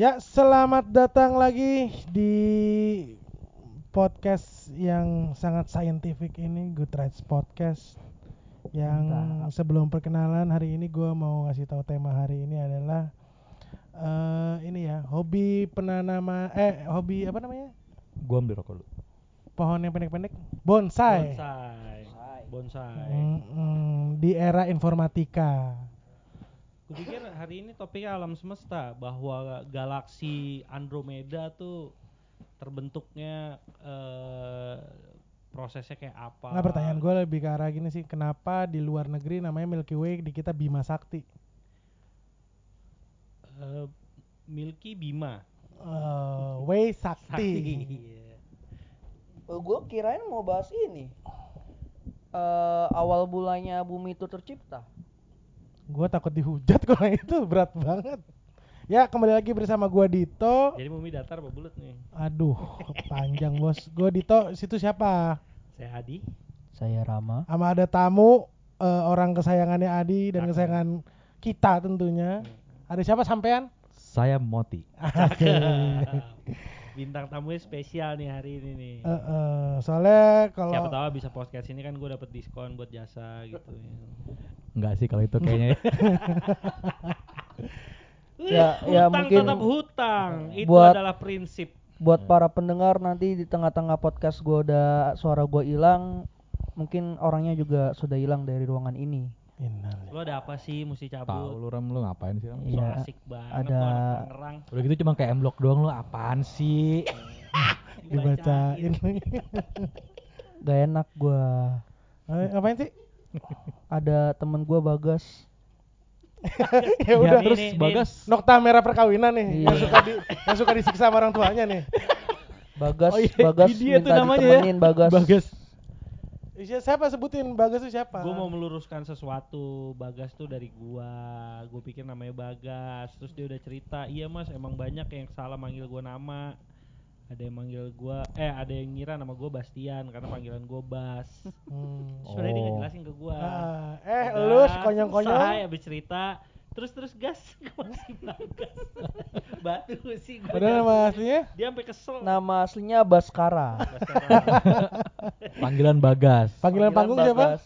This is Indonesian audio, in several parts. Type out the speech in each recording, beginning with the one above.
Ya, selamat datang lagi di podcast yang sangat scientific ini, Good Rights Podcast. Yang Mantap. sebelum perkenalan hari ini gue mau ngasih tahu tema hari ini adalah eh ini ya, hobi penanaman eh hobi apa namanya? Gua ambil rokok dulu. Pohon yang pendek-pendek, bonsai. Bonsai. Bonsai. Mm-mm, di era informatika. Kupikir hari ini topiknya alam semesta bahwa galaksi Andromeda tuh terbentuknya eh, prosesnya kayak apa? Nggak pertanyaan gue lebih ke arah gini sih, kenapa di luar negeri namanya Milky Way di kita Bima Sakti? Eh, Milky Bima. Eh, Way Sakti. Iya. gue kirain mau bahas ini. Eh awal bulannya bumi itu tercipta. Gue takut dihujat kalau itu berat banget. Ya kembali lagi bersama gua Dito. Jadi bumi datar apa bulat nih? Aduh panjang bos. Gue Dito. Situ siapa? Saya Adi. Saya Rama. Sama ada tamu eh, orang kesayangannya Adi dan Cakep. kesayangan kita tentunya. Ada siapa sampean? Saya Moti. Bintang tamunya spesial nih hari ini nih. Eh, eh, soalnya kalau Siapa tahu bisa podcast ini kan gue dapet diskon buat jasa gitu. Enggak sih kalau itu kayaknya. Ya- hutang ya mungkin tetap hutang. Itu buat- adalah prinsip. Buat para pendengar nanti di tengah-tengah podcast gue udah suara gue hilang, mungkin orangnya juga sudah hilang dari ruangan ini. Innalillahi. Lo ada apa sih mesti Tahu cabut? lu Ram lu ngapain sih Ram? So Iya, asik banget ada- tuh Tangerang. Udah gitu cuma kayak M-Block doang lu apaan sih? dibacain. Gak enak gue. Eh, ngapain sih? Ada temen gue Bagas. ya udah Nih, terus nih. Bagas Nokta merah perkawinan nih yang Iya. suka di yang suka disiksa sama orang tuanya nih. Bagas, Oh iya, Bagas dia tuh minta namanya ya. ditemenin Bagas. Bagas. Iya, siapa sebutin Bagas itu siapa? Gue mau meluruskan sesuatu. Bagas tuh dari gua. Gue pikir namanya Bagas. Terus dia udah cerita, iya mas emang banyak yang salah manggil gua nama. Ada yang manggil gua, eh ada yang ngira nama gua Bastian karena panggilan gua Bas. Hmm. Sebenarnya dia Oh. ngejelasin ke gua. Ah, eh Udah, lu selesai, konyong-konyong. habis cerita terus terus gas gua masih bagas batu sih gua Padahal nama aslinya dia sampai kesel Nama aslinya Baskara. Baskara. Panggilan Bagas. panggilan panggung siapa? Bagas.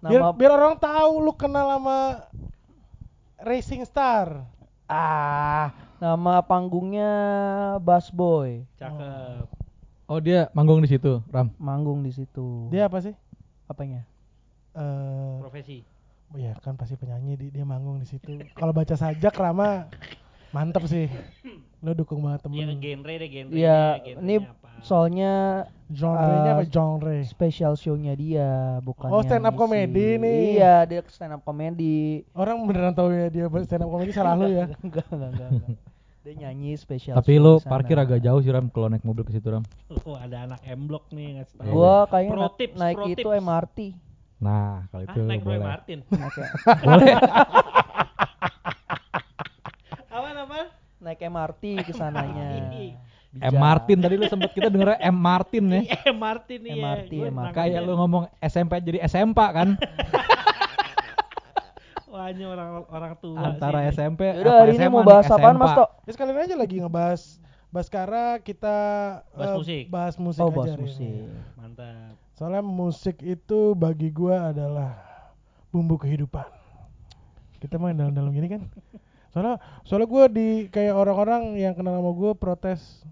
Biar, Nama biar orang tahu lu kenal sama Racing Star. ah, nama panggungnya Bass Boy. cakep Oh dia manggung di situ, Ram. Manggung di situ. Dia apa sih? apanya? Eh, profesi oh ya kan pasti penyanyi di- dia manggung di situ. Kalau baca sajak Rama mantep sih. Lu dukung banget Iya temen. genre deh genre Iya, ini soalnya Genre-nya eh, apa genre? special show-nya dia, bukan Oh, stand up comedy nih. Iya, dia stand up comedy. Orang beneran tahu ya dia stand up comedy salah lu ya. enggak, enggak, enggak, enggak. Dia nyanyi special Tapi lu parkir agak jauh sih Ram kalau naik mobil ke situ Ram. oh ada anak M Block nih ngasih tahu Iya. Gua kayaknya Pro na- tips, naik pro itu tips. MRT. Nah, kalau Hah, itu naik Roy boleh. Martin Naik, boleh. apa apa naik MRT ke sananya. M Martin tadi lu sempet kita denger M Martin ya. Iya, Martin iya. MRT, Gua MRT. nangkepnya- Kayak lu ngomong SMP jadi SMP kan Wah, ini orang orang tua antara sih. SMP apa hari ini mau nih, bahas apaan SMA. Mas Tok? Ya sekalian aja lagi ngebahas Baskara kita Bahas eh, musik. bahas musik Oh, aja bahas musik. Mantap. Soalnya musik itu bagi gua adalah bumbu kehidupan. Kita main dalam-dalam gini kan. Soalnya soalnya gua di kayak orang-orang yang kenal sama gua protes.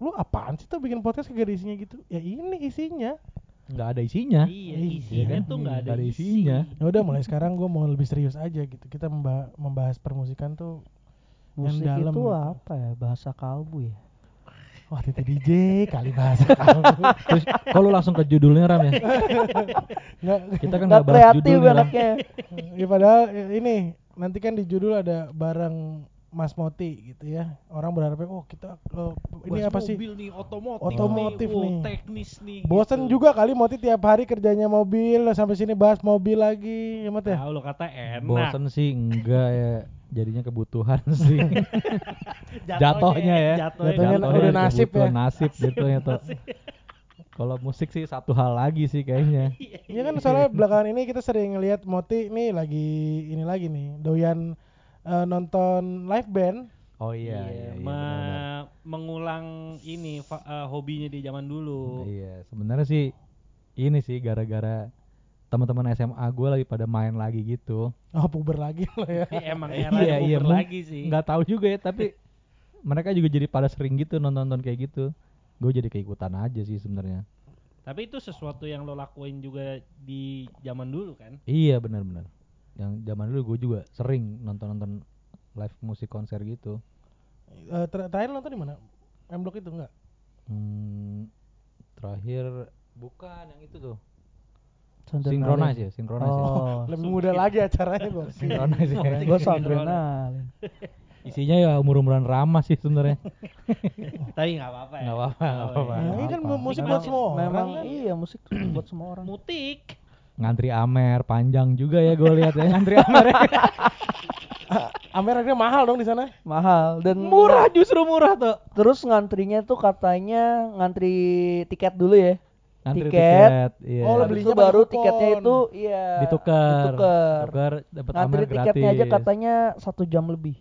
Lu apaan sih tuh bikin podcast kagak ada isinya gitu? Ya ini isinya. nggak ada isinya Iya, Iya isinya kan? tuh nggak ada, ada isi. isinya. Ya udah mulai sekarang gua mau lebih serius aja gitu. Kita memba- membahas permusikan tuh Yang Musik dalam itu gitu. apa ya? Bahasa kalbu ya? Wah Titi DJ kali bahasa kamu. terus kalau langsung ke judulnya Ram ya Nggak, kita kan Nggak bahas judul anaknya. ya padahal ini nanti kan di judul ada bareng Mas Moti gitu ya. Orang berharapnya oh kita eh, ini Bahas apa sih? mobil nih, otomotif, Otomotif nih, oh, nih. teknis nih. Bosan gitu. juga kali Moti tiap hari kerjanya mobil sampai sini bahas mobil lagi ya Mot ya. Tahu lo kata enak. bosen sih enggak ya jadinya kebutuhan sih. Jatuhnya ya. Jatuhnya udah nasib ya. nasib jatuhnya tuh kalau musik sih satu hal lagi sih kayaknya. Iya kan soalnya belakangan ini kita sering ngeliat Moti nih lagi ini lagi nih doyan eh, nonton live band. Oh iya iya, iya me- benar-benar. mengulang ini eh, hobinya di zaman dulu. Iya, sebenarnya sih ini sih gara-gara teman-teman SMA gue lagi pada main lagi gitu. Oh puber lagi lo ya. Tapi emang Iya, era iya, iya, mung- lagi sih. Nggak tahu juga ya, tapi mereka juga jadi pada sering gitu nonton-nonton kayak gitu. Gue jadi keikutan aja sih sebenarnya. Tapi itu sesuatu yang lo lakuin juga di zaman dulu kan? Iya benar-benar. Yang zaman dulu gue juga sering nonton-nonton live musik konser gitu. Eh, ter- terakhir nonton di mana? M Block itu enggak? Hmm, terakhir bukan yang itu tuh. Synchronize ya, ya. Oh. Lebih muda lagi acaranya gua. Synchronize ya. Gue sondrenalin. Isinya ya umur-umuran ramah sih sebenarnya. Tapi nggak apa-apa ya. Nggak apa-apa, nggak apa-apa. Nah, ini kan musik buat semua orang Memang kan. iya musik buat semua orang. Mutik. Ngantri Amer panjang juga ya gue lihat ya ngantri Amer. Amer harganya mahal dong di sana. Mahal dan murah justru murah tuh. Terus ngantrinya tuh katanya ngantri tiket dulu ya. Tiket. tiket, iya. Oh, belinya itu baru pakai tiketnya kupon. itu iya ditukar. ditukar. Tukar dapat Ngantri Amer tiketnya aja katanya satu jam lebih.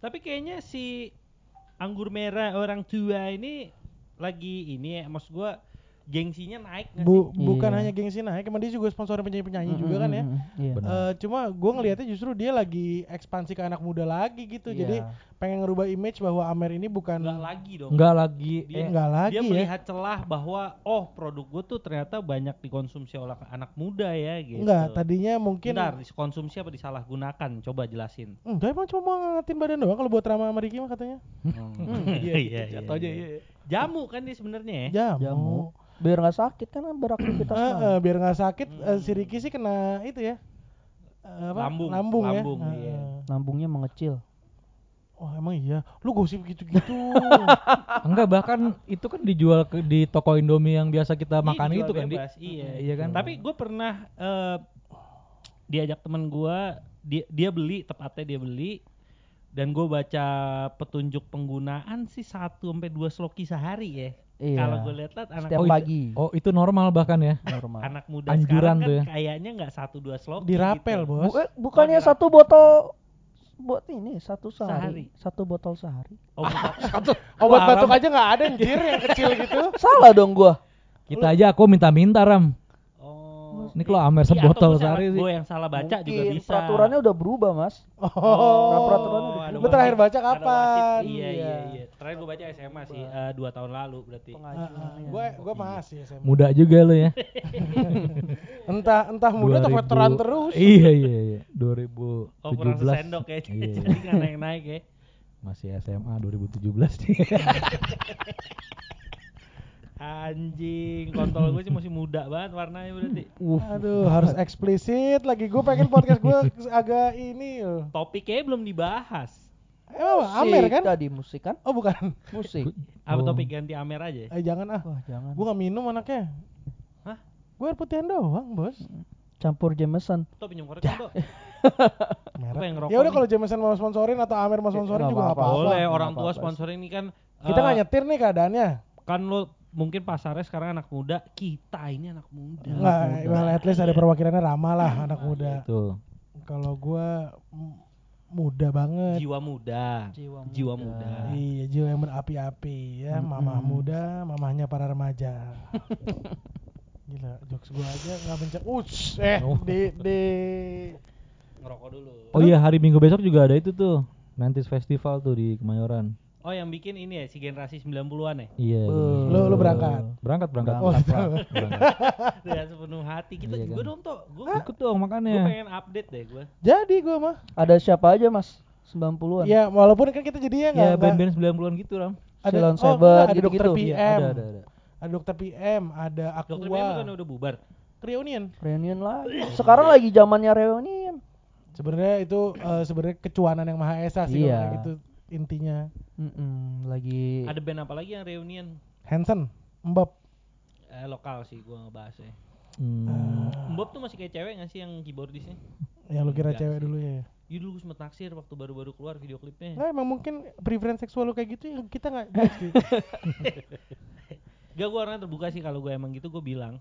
Tapi kayaknya si anggur merah orang tua ini lagi ini ya, maksud gua gengsinya naik nggak Bu, sih? bukan Iya. hanya gengsi naik, emang dia juga sponsorin penyanyi-penyanyi juga kan ya. Mm, Iya. Eh, cuma gue ngelihatnya justru dia lagi ekspansi ke anak muda lagi gitu. Jadi Iya. pengen ngerubah image bahwa Amer ini bukan Enggak lagi dong. Enggak lagi. Dia, eh, enggak lagi dia ya. melihat celah bahwa oh produk gue tuh ternyata banyak dikonsumsi oleh anak muda ya gitu. Enggak, tadinya mungkin Bentar, dikonsumsi apa disalahgunakan? Coba jelasin. Enggak, emang cuma mau ngangetin badan doang kalau buat Rama sama Ricky mah katanya. iya iya jatuh aja, iya. Jamu kan dia sebenarnya ya. Jamu. Jamu. Biar nggak sakit kan beraktivitas eh, malam. biar nggak sakit eh, Hmm. si Ricky sih kena itu ya. Eh, apa? Lambung, lambung, ya. lambung, Eh, iya. Lambungnya mengecil. Oh emang iya, lu gosip gitu-gitu. enggak bahkan itu kan dijual ke, di toko Indomie yang biasa kita Iya, makan itu kan di. iya. Iya kan? Tapi gue pernah eh, diajak temen gue, dia, dia beli, tepatnya dia beli, dan gue baca petunjuk penggunaan sih satu sampai dua sloki sehari ya. Iya. Kalau gue lihat-lihat anak Setiap Oh, itu- pagi. Oh, itu normal bahkan ya. normal. anak muda Anjuran sekarang tuh kan ya. kayaknya nggak satu dua sloki. Dirapel, gitu. Bos. Bu- eh, bukannya Oh, satu botol buat ini satu sehari, Sehari. satu botol sehari. Oh, bukan. Obat batuk aja nggak ada anjir yang kecil gitu. Salah dong gua. Kita aja aku minta-minta Ram. Oh. Ini kalau Amer Iya, sebotol gua sehari sih. Gua yang salah baca juga Mungkin bisa. Peraturannya udah berubah, Mas. Oh. Nah, peraturannya udah ada Lu terakhir baca kapan? wasit. Iya, iya, Iya. iya. Terakhir gua baca SMA sih, eh, dua tahun lalu berarti. Gue gue masih SMA. Muda juga lu ya. Entah entah muda atau 2000 veteran terus. Iya iya iya. 2017. Oh, kurang sesendok ya. Iya. Jadi nggak naik-naik ya. Masih SMA 2017 nih. Anjing, kontol gue sih masih muda banget warnanya berarti. Aduh, harus eksplisit lagi. Gue pengen podcast gue agak ini loh. Topiknya belum dibahas. Emang apa? Amer kan? Tadi musik kan? Oh bukan. Musik. Apa Oh. topik ganti Amer aja? Eh jangan ah. Wah, jangan. Gue gak minum anaknya. Hah? Gue air putihan doang, bos. Campur Jameson. Tuh pinjam korek dong, ngerokok Ya udah kalau Jameson mau sponsorin atau Amer mau sponsorin nggak juga nggak apa-apa. Boleh, orang tua apa-apa sponsor ini kan Kita eh, nggak nyetir nih keadaannya. kan lo mungkin pasarnya sekarang anak muda, kita ini anak muda. Enggak, well at least ada perwakilannya ramah lah anak muda. Tuh. Kalau gue muda banget. Jiwa muda. Jiwa Jiwa muda. muda. Iya, jiwa yang berapi-api ya, Mm-mm. mamah muda, mamahnya para remaja. Gila, jokes gua aja nggak bencet. Ush, eh Oh. di di Ngerokok dulu. Oh iya hari Minggu besok juga ada itu tuh. Nantis Festival tuh di Kemayoran. Oh, yang bikin ini ya si generasi 90-an ya? Iya. Bener. Lu- lu berangkat? Berangkat berangkat. Berangkat, Berangkat, berangkat. Dengan sepenuh hati. Kita Iya juga kan. dong, Tok. Gue Ikut dong gue makanya. pengen update deh gue. jadi gua mah. Ada siapa aja, Mas? 90-an. Ya, walaupun kan kita jadinya Ya nggak nggak- band-band 90-an gitu Ram. ada Ceylon oh, Seven, enggak, ada gitu-gitu. dokter PM, Iya, ada ada ada. ada dokter PM, ada Dokter Aqua, PM bukan udah bubar. Reunion. Reunion lagi. Sekarang lagi zamannya reunion. Sebenarnya itu eh, sebenarnya kecuanan yang maha esa sih Iya. gitu intinya. Mm-mm, lagi Ada band apa lagi yang reunion? Hansen, Mbop. Eh, lokal sih gue ngebahasnya. Hmm. Mbok tuh masih kayak cewek gak sih yang keyboardisnya? Yang lu kira Enggak cewek sih. dulu ya. Iya dulu gue sempet naksir waktu baru-baru keluar video klipnya. Nggak emang mungkin preference seksual lu kayak gitu yang kita nggak judge sih. Gak gue orangnya terbuka sih kalau gue emang gitu gue bilang.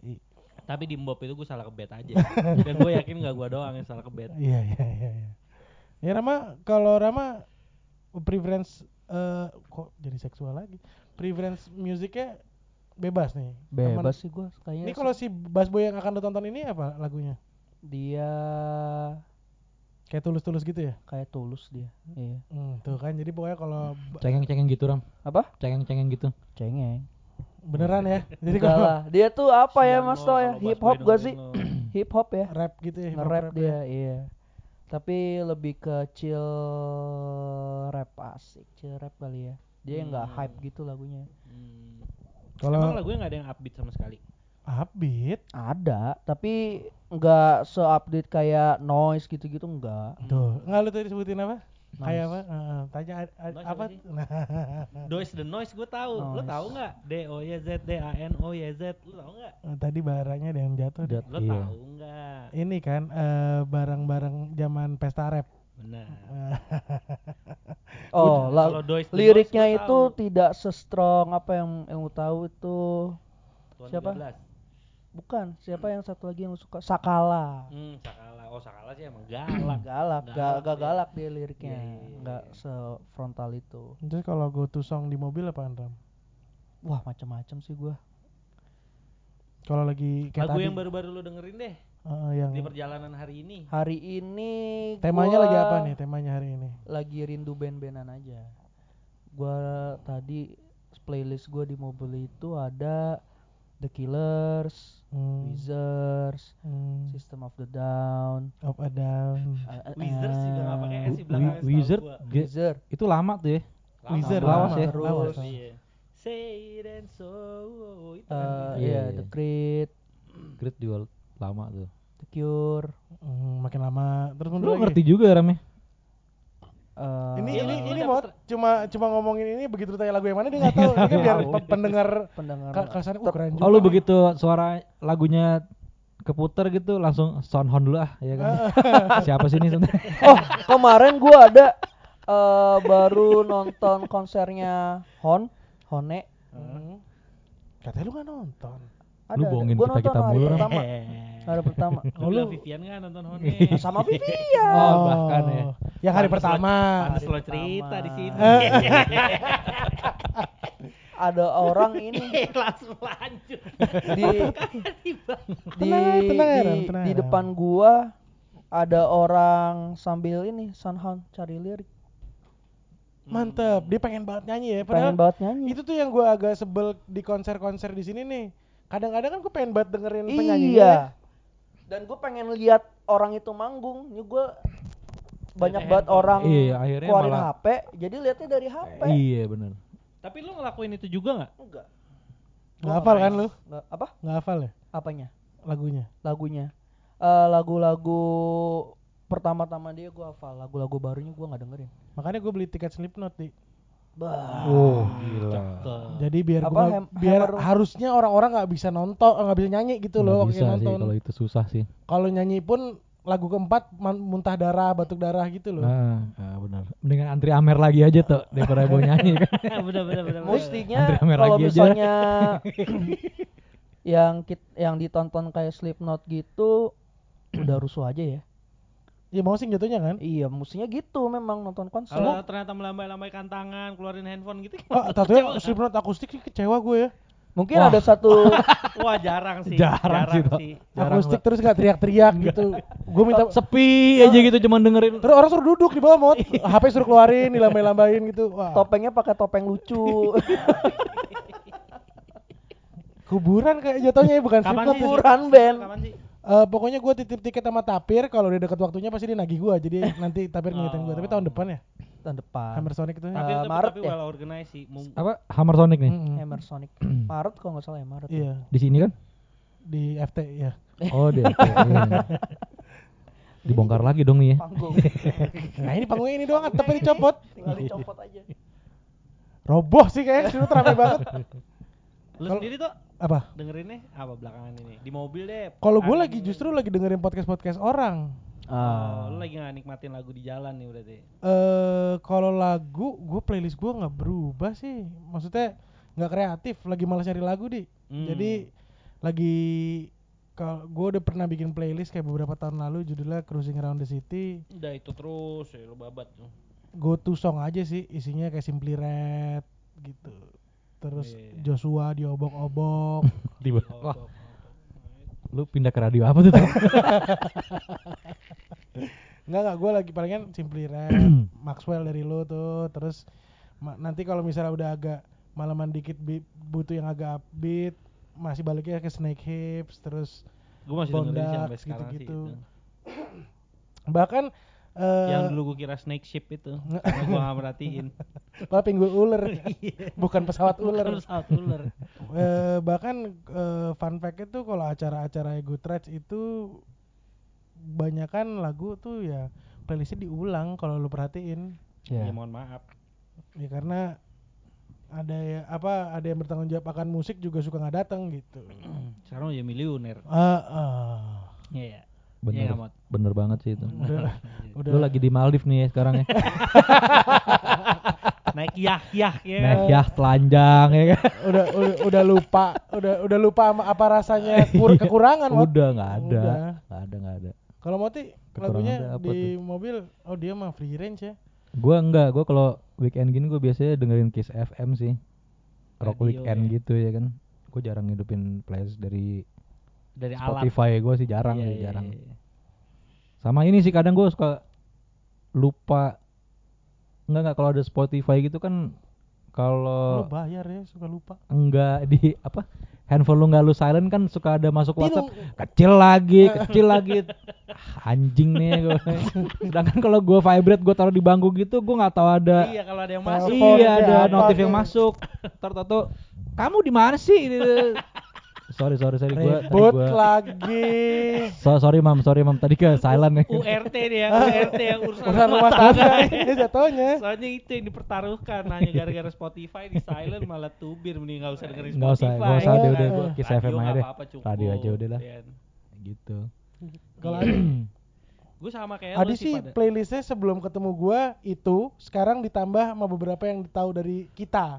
I- Tapi di Mbop itu gue salah kebet aja. Dan gue yakin gak gue doang yang salah kebet. Iya iya iya. iya. Ya Rama, kalau Rama preference eh kok jadi seksual lagi preference musiknya bebas nih Teman- Bebas sih gua kayaknya. ini kalau si Bass Boy yang akan lo tonton ini apa lagunya dia kayak tulus-tulus gitu ya kayak tulus dia. Iya. hmm, tuh kan jadi pokoknya kalau Cengeng-cengeng gitu, Ram. Apa? Cengeng-cengeng gitu. Cengeng. beneran ya jadi kalau. Dia tuh apa ya Mas lo To ya? Hip hop gak sih? Hip hop ya. rap gitu ya Nge-rap rap dia, ya. iya. Tapi lebih ke chill rap asik, chill rap kali ya. Dia nggak Hmm. hype gitu lagunya. Hmm. Kalau- Emang lagunya nggak ada yang upbeat sama sekali. upbeat Ada, tapi nggak se-update kayak noise gitu-gitu enggak. tuh nggak lu tadi sebutin apa. Kayak apa Heeh, tanya a- a- Noise apa Dois the Noise gue tahu. Lo Noise. tahu nggak? D O Y Z D A N O Y Z. Lo tahu nggak? tadi barangnya ada yang jatuh. Dat- Lo iya. tahu nggak? ini kan eh, barang-barang zaman pesta rap Benar. Oh, la- Kalau Dois the liriknya Noise itu tahu. tidak se-strong apa yang yang tahu itu. Tuan siapa? 13. Bukan, siapa yang satu lagi yang lu suka? Sakala. Hmm, Sakala. Oh, Sakala sih emang galak. Galak, ga- Galak gak ya. galak dia liriknya, Iya, iya, iya, nggak iya. sefrontal itu. terus kalau go to song di mobil apaan ram Wah, macam-macam sih gua. kalau lagi kayak Lagu tadi yang baru-baru lo dengerin deh eh, yang di perjalanan hari ini. Hari ini temanya gua lagi apa nih temanya hari ini Lagi rindu band-bandan aja. Gua tadi playlist gua di mobil itu ada The Killers, hmm, Wizards, hmm, System of the Down, up and down uh, uh, Wizards juga nggak pakai S sih belakangnya. setahu Wizard itu lama tuh ya. Lama Wizard lawas ya. Terus Lawas. Iya. Say it and so oh, itu kan. Iya, iya, iya. The Creed, Grid juga lama tuh. The Cure. Hmm, makin lama terus Lu ngerti juga Ram ya? eh, ini Iya, ini lu ini ter- cuma cuma ngomongin ini begitu tanya lagu yang mana dia nggak tahu ini kan biar pe- pendengar pendengar ka- kesannya uh, keren juga Oh lu nih." begitu suara lagunya keputer gitu langsung sound horn dulu ah ya kan. Siapa sih ini sebenarnya? Oh, kemarin gua ada eh baru nonton konsernya Hon, Hone. Hmm. katanya lu nggak nonton Ada, Lu bohongin Gua kita-kita nonton hari mulu, Ram. pertama. Hari pertama. Lu bilang Vivian nggak nonton Hone? Sama Vivian. Oh, bahkan ya. yang hari pertama Pantes lo cerita pertama. di sini. Ada orang ini Langsung lanjut. di di Tenang, tenang di, tenang di depan gua ada orang sambil ini Sunhound cari lirik. mantep dia pengen banget nyanyi ya Pengen padahal banget nyanyi. itu tuh yang gua agak sebel di konser-konser di sini nih kadang-kadang kan gue pengen banget dengerin penyanyinya Iya. Dan gue pengen lihat orang itu manggung. Ini gue banyak banget orang Iya, akhirnya keluarin malah- HP, jadi lihatnya dari HP. Iya bener. Tapi lu ngelakuin itu juga nggak? Enggak. nggak hafal kan lu Enggak apa? nggak hafal ya Apanya? lagunya Lagunya. Eh lagu-lagu pertama-tama dia gue hafal, lagu-lagu barunya gue nggak dengerin. makanya gue beli tiket Slipknot di Bah. Oh gila. Cakep. jadi biar Apa, gua hem- biar hammer- harusnya orang-orang nggak bisa nonton nggak bisa nyanyi gitu Nggak loh sih nonton kalau itu susah sih. kalau nyanyi pun lagu keempat muntah darah batuk darah gitu loh Nah, ah, benar. Mendingan antri Amer lagi aja tuh daripada mau nyanyi kan. bener bener bener. bener. Mestinya kalau misalnya yang kit, yang ditonton kayak Slipknot gitu udah rusuh aja ya. Ya mau sih jatuhnya kan Iya, mestinya gitu memang nonton konser. Kalau ternyata melambai-lambaikan tangan, keluarin handphone gitu. oh, tato Slipknot akustik sih kecewa gue ya Mungkin Wah. ada satu Wah jarang sih. Jarang sih, Tok. Jarang, akustik terus nggak teriak-teriak gitu gue minta Sepi aja gitu cuman dengerin. terus orang suruh duduk di bawah mau HP suruh keluarin dilambai-lambain gitu wah topengnya pakai topeng lucu. kuburan kayak jatuhnya ya bukan sih? Kuburan band. Kapan sih? Eh, pokoknya gue titip tiket sama Tapir kalau udah deket waktunya pasti dia nagih gue jadi nanti Tapir ngingetin gue tapi tahun depan ya Tahun depan. Hammer Sonic itu Tapi Eh, itu Maret tapi ya? well organized sih. Mung- Apa Hammer Sonic nih? Mm-mm. Hammer Sonic. Maret kalau nggak salah ya Maret. iya Di sini kan? di FT ya Oh, di iya. Dibongkar lagi dong nih ya. Panggung. nah ini panggungnya ini doang tapi dicopot Tinggal dicopot aja. roboh sih kayaknya sudah rame banget Lu sendiri tuh apa dengerinnya apa belakangan ini? Di mobil deh. kalau gue lagi justru lagi dengerin podcast podcast orang Oh, lu lagi nggak nikmatin lagu di jalan nih berarti. eh kalau lagu gue playlist gue nggak berubah sih maksudnya nggak kreatif lagi malas cari lagu di Hmm. jadi lagi kalau gue udah pernah bikin playlist kayak beberapa tahun lalu judulnya Cruising Around the City Udah itu terus ya lu babat tuh. go to song aja sih isinya kayak Simply Red gitu terus Iya. Joshua diobok-obok Tiba. Oh, Wah, lu pindah ke radio apa tuh? Enggak enggak gue lagi palingan Simply Red Maxwell dari lo tuh terus ma- nanti kalau misalnya udah agak malaman dikit bi- butuh yang agak upbeat masih baliknya ke Snake Hips terus Gue masih sih gitu-gitu. itu. bahkan eh Yang dulu gue kira snake ship itu, karena gue gak merhatiin. malah pinggul ular bukan pesawat ular Bukan pesawat ular. Eh, bahkan eh, fun fact itu kalau acara-acara Good Rides itu banyakan lagu tuh ya playlistnya diulang kalau lu perhatiin Ya, Ya. mohon maaf. ya karena ada ya apa ada yang bertanggung jawab akan musik juga suka nggak datang gitu Sekarang udah miliuner. ah ah. Iya. Bener, Iya, nggak, Mot? Bener banget sih itu. udah udah Lu lagi di Maldives nih ya sekarang ya. Naik yah yah ya. Naik yah telanjang ya kan. udah udah udah lupa udah udah lupa sama apa rasanya kur- kekurangan. Udah nggak ada. Udah. Nggak ada nggak ada. kalau Moti lagunya di mobil oh dia mah free range ya Gua enggak, gua kalau weekend gini gua biasanya dengerin Kiss FM sih. Rock Radio weekend ya. gitu ya kan. Gua jarang ngidupin playlist dari Dari alat. Spotify gua sih jarang Iya, sih, iya, jarang. iya. Sama ini sih kadang gua suka lupa enggak enggak kalau ada Spotify gitu kan lu kalau bayar ya suka lupa enggak di apa handphone lu nggak lu silent kan suka ada masuk. WhatsApp kecil lagi kecil lagi Ah, anjing nih gue sedangkan kalau gua vibrate gua taruh di bangku gitu gua nggak tahu ada Iya kalau ada yang masuk. Iya ada apa notif yang masuk tar tato kamu di mana sih. Sorry sorry sorry. Gua tadi ribut gua lagi. So, sorry mam sorry mam. Tadi ke silent nih. URT dia, URT yang urusan urusan rumah tangga. ini jatuhnya. Soalnya itu yang dipertaruhkan hanya gara-gara Spotify di silent malah tubir mending nggak usah dengerin nggak usah Spotify. nggak usah deh Eh, udah. Gua kiss Radio FM aja deh. radio aja udah lah. Iya. gitu. Kalau Iya. Gue sama kayak Adi sih pada. playlistnya sebelum ketemu gua itu sekarang ditambah sama beberapa yang tahu dari kita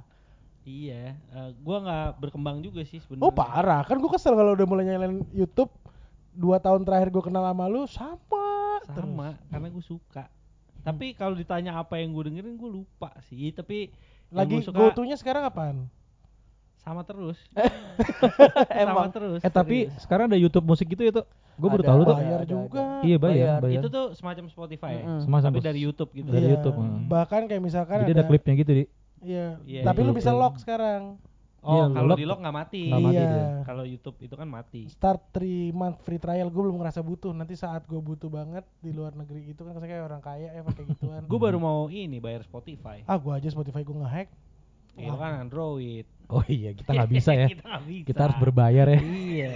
Iya, eh, gua nggak berkembang juga sih sebenarnya. oh parah kan gua kesel kalau udah mulai nyalain YouTube dua tahun terakhir gua kenal sama lu sama terus. Sama, karena gue suka. Tapi kalau ditanya apa yang gue dengerin gue lupa sih. Tapi lagi gua suka go to nya sekarang apaan sama terus. Emang. sama terus. eh tapi serius. sekarang ada YouTube musik gitu ya tuh gue baru Ada, tahu tuh ada, bayar ada, juga ada. iya bayar Bayar. bayar itu tuh semacam Spotify ya. Mm-mm. Semacam tapi dari YouTube gitu. Dari Iya, YouTube, hmm. bahkan kayak misalkan jadi ada klipnya gitu di iya Iya, tapi lu bisa lock sekarang Oh, Iya, kalau di lock nggak mati. nggak mati iya dia. Kalau YouTube itu kan mati. start 3 month free trial gue belum ngerasa butuh nanti saat gue butuh banget di luar negeri itu kan saya kayak orang kaya ya pakai gituan Gue baru mau ini bayar Spotify. ah gue aja Spotify gue ngehack Itu kan Android. oh iya kita nggak bisa ya kita nggak bisa. kita harus berbayar ya Iya.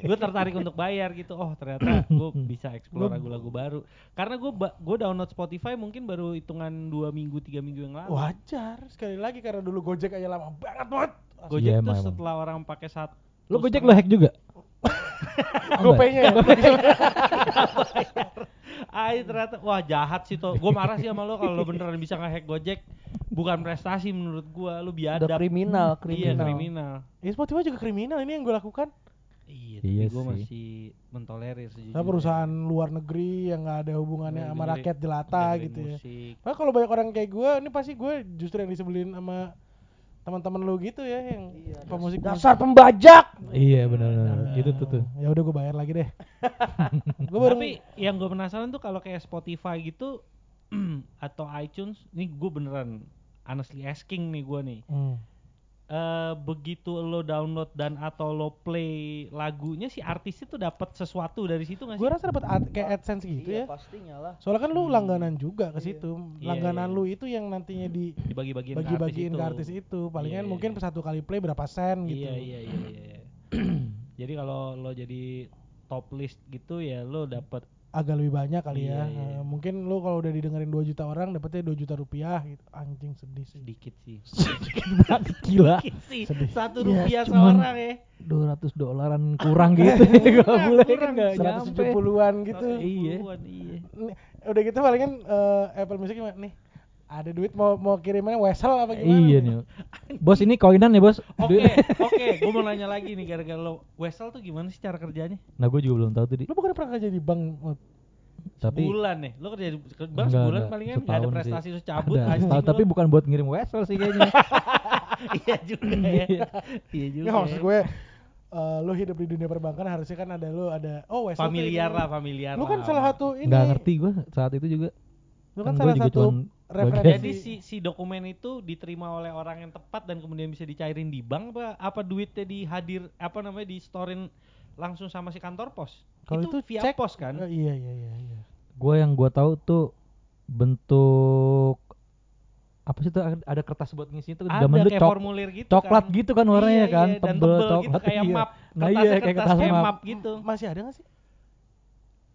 gue tertarik untuk bayar gitu. Oh ternyata gue bisa explore lagu-lagu baru. Karena gue gue download Spotify mungkin baru hitungan dua minggu tiga minggu yang lalu. wajar sekali lagi karena dulu Gojek aja lama banget banget Gojek Iya, tuh emang, setelah orang pakai satu. lo gojek lo hack juga GoPay-nya ya Ay ternyata wah jahat sih tuh. Gue marah sih sama lo kalau lo beneran bisa ngehack Gojek. Bukan prestasi menurut gua, lu Udah biadab. kriminal, Iya kriminal. kriminal. ya Spotify juga kriminal ini yang gue lakukan Iya, Iya tapi gue sih. masih mentolerir sejujurnya. Nah, perusahaan luar negeri yang nggak ada hubungannya sama Dengerin- rakyat jelata gitu ya musik. Nah, kalau banyak orang kayak gue, ini pasti gue justru yang disebelin sama teman-teman lu gitu ya yang Iya, pemusik Dasar pembajak. iya benar benar itu tuh tuh Ya udah gue bayar lagi deh. gue baru Tapi yang gue penasaran tuh kalau kayak Spotify gitu atau iTunes, nih gue beneran honestly asking nih gue nih. Hmm. Eh begitu lo download dan atau lo play lagunya si artisnya tuh dapat sesuatu dari situ nggak sih? Gue rasa dapat ad- kayak AdSense gitu ya. iya, pastinya lah. Soalnya kan lu Hmm. langganan juga ke Iya. situ. Iya, Langganan iya. lu itu yang nantinya di Dibagi-bagiin ke bagi-bagiin ke artis artis itu. Palingan Iya, mungkin iya. satu kali play berapa sen gitu. Iya iya iya iya. iya. jadi kalau lo jadi top list gitu ya lo dapat Agak lebih banyak kali ya. Iya, iya. Eh, mungkin lu kalau udah didengerin 2 juta orang dapetnya 2 juta rupiah gitu. Anjing sedih sih. sedikit sih. gila Sedikit sih. Sedih. Satu Iya, rupiah cuman- seorang ya. 200 dolaran kurang gitu gak Kurang, boleh kan kurang. gak nyampe 170-an gitu. Iya. 170-an, iya. Nih, udah gitu palingan eh, Apple Music nih? Ada duit mau mau kirimannya Wesel apa gimana? iya nih bos ini koinan ya bos Oke, oke, gue mau nanya lagi nih gara-gara lo Wesel tuh gimana sih cara kerjanya? nah gue juga belum tahu tuh di Lu bukan pernah kerja di bank? Tapi Sebulan nih. Lo kerja di bang Enggak, sebulan enggak. palingan nggak ada Setahun sih. prestasi terus cabut ada, setahun, lo. tapi bukan buat ngirim wesel sih kayaknya. iya juga ya. Iya juga. Nggak, maksud ya. gue eh, lu hidup di dunia perbankan harusnya kan ada lu ada oh Wesel familiar lah, familiar Lu kan lah salah satu ini. Nggak ngerti gue saat itu juga. Lu kan Kan salah gua juga satu cuman referensi. Jadi si si dokumen itu diterima oleh orang yang tepat dan kemudian bisa dicairin di bank apa apa duitnya dihadir apa namanya di storein langsung sama si kantor pos. Kalau itu, itu via cek, pos kan? Eh, iya iya iya iya. Gue yang gue tahu tuh bentuk apa sih tuh ada, kertas buat ngisi itu Ada zaman dulu kayak cok- formulir gitu coklat kan. gitu kan warnanya Iya, kan iya, dan tebel tebel gitu coklat kayak iya. map. nah Kertasnya iya kayak kertas kayak map. map gitu. Masih ada nggak sih?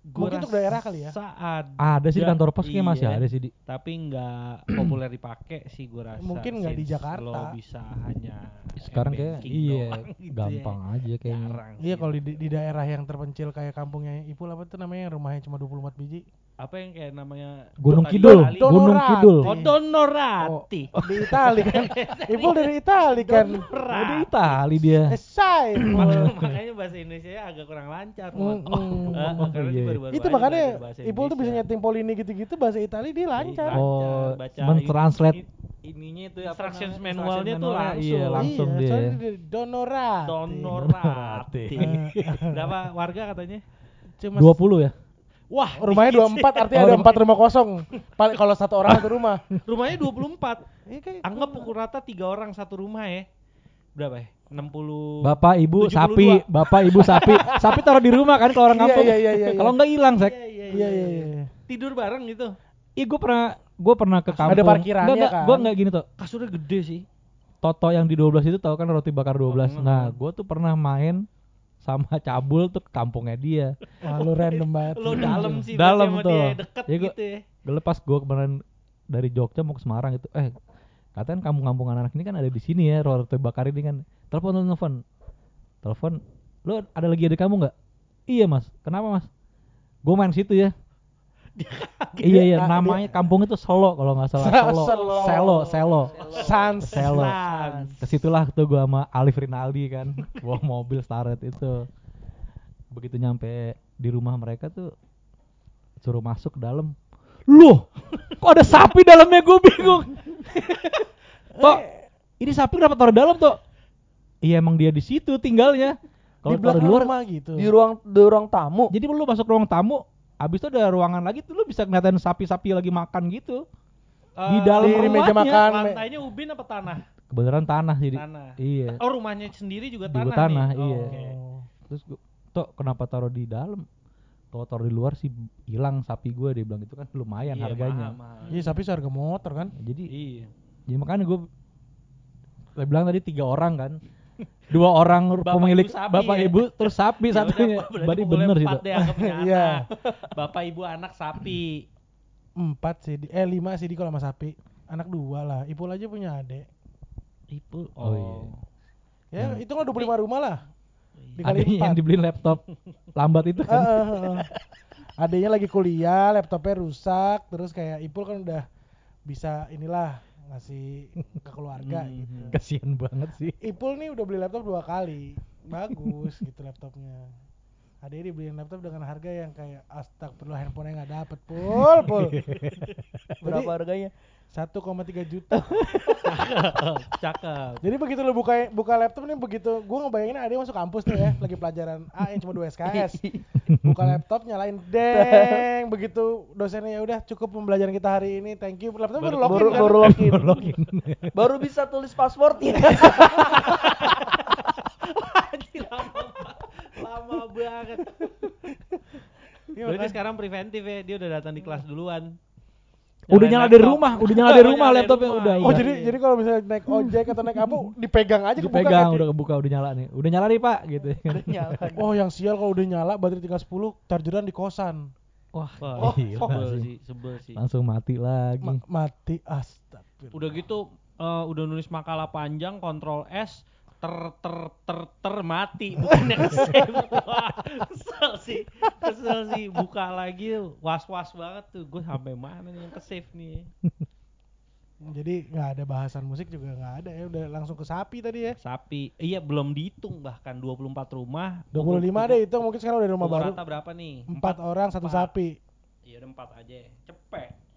Gua Mungkin untuk daerah kali ya? Saat ada sih di kantor pos kayak masih iya. ada sih di tapi nggak populer dipakai sih gue rasa. Mungkin nggak di Jakarta. Lo bisa hanya sekarang kayak iya gitu ya. gampang aja kayaknya Jarang Iya kalau di, di daerah yang terpencil kayak kampungnya Ipul apa tuh namanya rumahnya cuma 24 biji apa yang kayak namanya? Gunung Kidul. Kali- Gunung Donorati. Kidul. Oh Donorati. di Itali kan. Ipul dari Itali kan. Oh, di Itali dia. Esai Mak- makanya bahasa Indonesia agak kurang lancar Mm, mm. Eh, Oh, karena dia iya. baru-baru itu aja makanya Ipul tuh bisa nyeting Polini gitu-gitu bahasa Itali dia lancar. Iya. oh baca mentranslate. in- ininya itu apa Instructions manualnya tuh langsung. iya langsung iya, dia. soalnya dia Donorati. Donorati. Eh, Berapa warga katanya? cuma 20 ya Wah, rumahnya dikit sih. 24 artinya ada empat rumah kosong paling kalau satu orang satu rumah Rumahnya 24. Iya, kayak- Anggap pukul rata tiga orang satu rumah ya. Berapa ya? 60 Bapak ibu 72. sapi bapak ibu sapi sapi taruh di rumah kan kalau orang Iya, kampung iya, iya, iya, kalau iya. nggak hilang sek Iya, iya, iya iya iya Tidur bareng gitu. Ih gue pernah gue pernah ke Ada kampung. parkirannya Nggak, nggak, kan? Gue nggak gini tuh. Kasurnya gede sih. Toto yang di 12 itu tahu kan roti bakar 12. Oh, Nah, oh. gue tuh pernah main sama cabul tuh ke kampungnya dia. wah lu random banget Lo dalam sih Dalam tuh. dia deket Ya, gua- gitu ya. Gue lepas gue kemarin dari Jogja mau ke Semarang itu. Eh, katanya kampung-kampung anak ini kan ada di sini ya roti bakar ini kan. Telepon telepon. Telepon. Lo ada lagi ada kamu nggak? Iya mas. Kenapa mas? Gue main situ ya. Iya iya namanya kampung itu Solo kalau nggak salah. Solo. Selo. Selo Selo. Sans Selo. Sans. Ke situlah tuh gua sama Alif Rinaldi kan. Bawa mobil Starlet itu. Begitu nyampe di rumah mereka tuh suruh masuk ke dalam. Loh kok ada sapi dalamnya? Gue bingung. Tok ini sapi kenapa taruh dalam tuh iya emang dia di situ tinggalnya. Di kalau taruh belakang di luar rumah gitu. Di ruang di ruang tamu. Jadi lu masuk ruang tamu habis itu ada ruangan lagi tuh lu bisa ngeliatin sapi-sapi lagi makan gitu Di Eh, dalam di, meja rumahnya. makan Lantainya ubin apa tanah? kebenaran tanah jadi Tanah. iya Oh rumahnya sendiri juga Juga tanah, tanah, nih. Oh, iya. oke. Terus gua, Tok kenapa taruh di dalam? Kalau taruh di luar sih hilang sapi gue dia bilang itu kan lumayan Iya, harganya. mahal, mahal. iya tapi seharga motor kan Jadi Iya. jadi makanya gue saya bilang tadi tiga orang kan. Dua orang Bapak, pemilik ibu, sapi bapak ya? ibu terus sapi Ya satunya. berarti Berarti bener sih empat tuh. deh anggapnya Iya. Bapak ibu anak sapi. empat sih di- eh lima sih di kalau sama sapi anak dua lah Ipul aja punya adek Ibu. Oh, iya. ya itu kan 25 rumah lah dikali Adanya yang dibeliin laptop lambat itu kan. eh, eh, eh. adanya lagi kuliah laptopnya rusak terus kayak Ipul kan udah bisa inilah ngasih ke keluarga Hmm. gitu. Kasian banget sih. Ipul nih udah beli laptop dua kali. Bagus gitu laptopnya. Adanya dibeliin laptop dengan harga yang kayak astagfirullah handphonenya nggak dapet pul. Pul. Berapa harganya 1,3 juta Cakep. jadi begitu lu buka buka laptop nih begitu gua ngebayangin ada masuk kampus tuh ya lagi pelajaran A yang cuma 2 SKS buka laptop nyalain deng begitu dosennya ya udah cukup pembelajaran kita hari ini thank you laptop baru, login baru kan baru login Login. baru bisa tulis password ya Anjir, lama, lama banget. Berarti sekarang preventif ya, dia udah datang di kelas duluan. Udah nyala dari rumah, udah nyala dari Oh, rumah laptopnya rumah, udah. Oh udah. jadi jadi kalau misalnya naik ojek atau naik apa dipegang aja kebuka dipegang udah kebuka udah nyala nih. Udah nyala nih, Pak, gitu. nyala Oh yang sial kalau udah nyala baterai tinggal 10 chargeran di kosan. Wah, Wah, gila sebel sih. sebel sih. Langsung mati lagi. Ma- mati astagfirullah. Udah gitu eh, udah nulis makalah panjang, kontrol S, ter ter ter ter mati bukannya save. Wah, kesel sih, kesel sih. Buka lagi was was banget tuh. Gue sampai mana nih yang ke save nih? Jadi nggak ada bahasan musik juga nggak ada ya udah langsung ke sapi tadi ya. Sapi, iya belum dihitung bahkan 24 rumah. 25 deh itu mungkin sekarang udah rumah baru. rata berapa nih? Empat orang satu sapi. Iya udah empat aja. Cepet.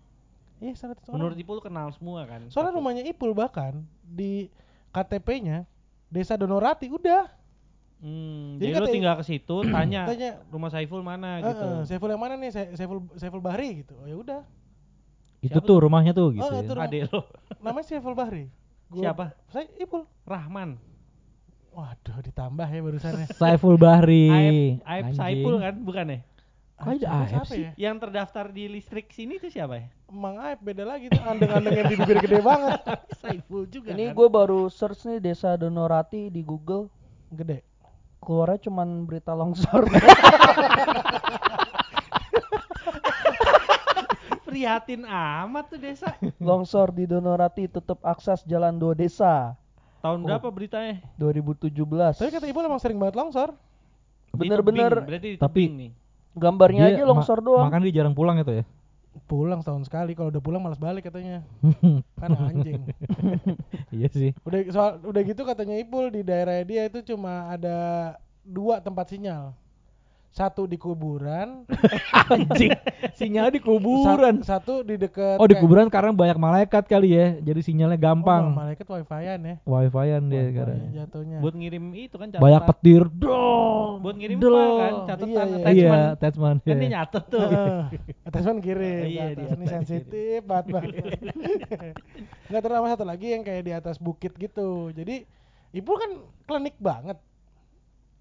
Iya, 100 orang. Menurut Ipul kenal semua kan. Soalnya Satu. rumahnya Ipul bahkan di KTP-nya Desa Donorati udah. Hmm, Jadi jadi, lu kata- tinggal ke situ tanya, Tanya, rumah Saiful mana "Eh, gitu. eh, Saiful yang mana nih? Sa- Saiful Saiful Bahri gitu. Oh ya udah. Itu Siapa tuh rumahnya tuh gitu. Oh, ya. itu rumah- Ade lo. Namanya Saiful Bahri. Gua- Siapa? Saya Ipul. Rahman. Waduh, ditambah ya barusannya. Saiful Bahri. Aib, Aib. Saiful kan, bukan ya? Aib siapa sih? ya? Yang terdaftar di listrik sini tuh siapa ya? Emang Aib beda lagi tuh andeng-andeng yang bibir gede banget. Saiful juga Ini kan? gue baru search nih desa Donorati di Google. Gede. Keluarnya cuman berita longsor. prihatin amat tuh desa. longsor di Donorati tutup akses jalan dua desa. Tahun berapa beritanya? 2017. Tapi kata Ipul emang sering banget longsor. Bener-bener berarti Tapi- nih. gambarnya Dia aja longsor ma- doang. Makan dia jarang pulang itu ya. Pulang setahun sekali. Kalau udah pulang malas balik katanya. Kan anjing. iya sih. Udah soal udah gitu katanya Ipul di daerah dia itu cuma ada dua tempat sinyal. Satu di kuburan, Anjing. Sinyalnya di kuburan. Sat- satu di dekat Oh di kayak- kuburan sekarang banyak malaikat kali ya. Jadi sinyalnya Oh, gampang. malaikat wifi-an ya. Wifi-an dia Wifi sekarang. jatuhnya. Buat ngirim itu kan catatan. Banyak petir. Dong. Buat ngirim dong. file kan, catatan Iya, iya. attachment. Iya, attachment. Kan iya. dia nyatet tuh. Heeh. Attachment kirim. Iya, ke di. Ini sensitif banget banget. Enggak terus sama satu lagi yang kayak di atas bukit gitu. Jadi Ipul kan klinik banget.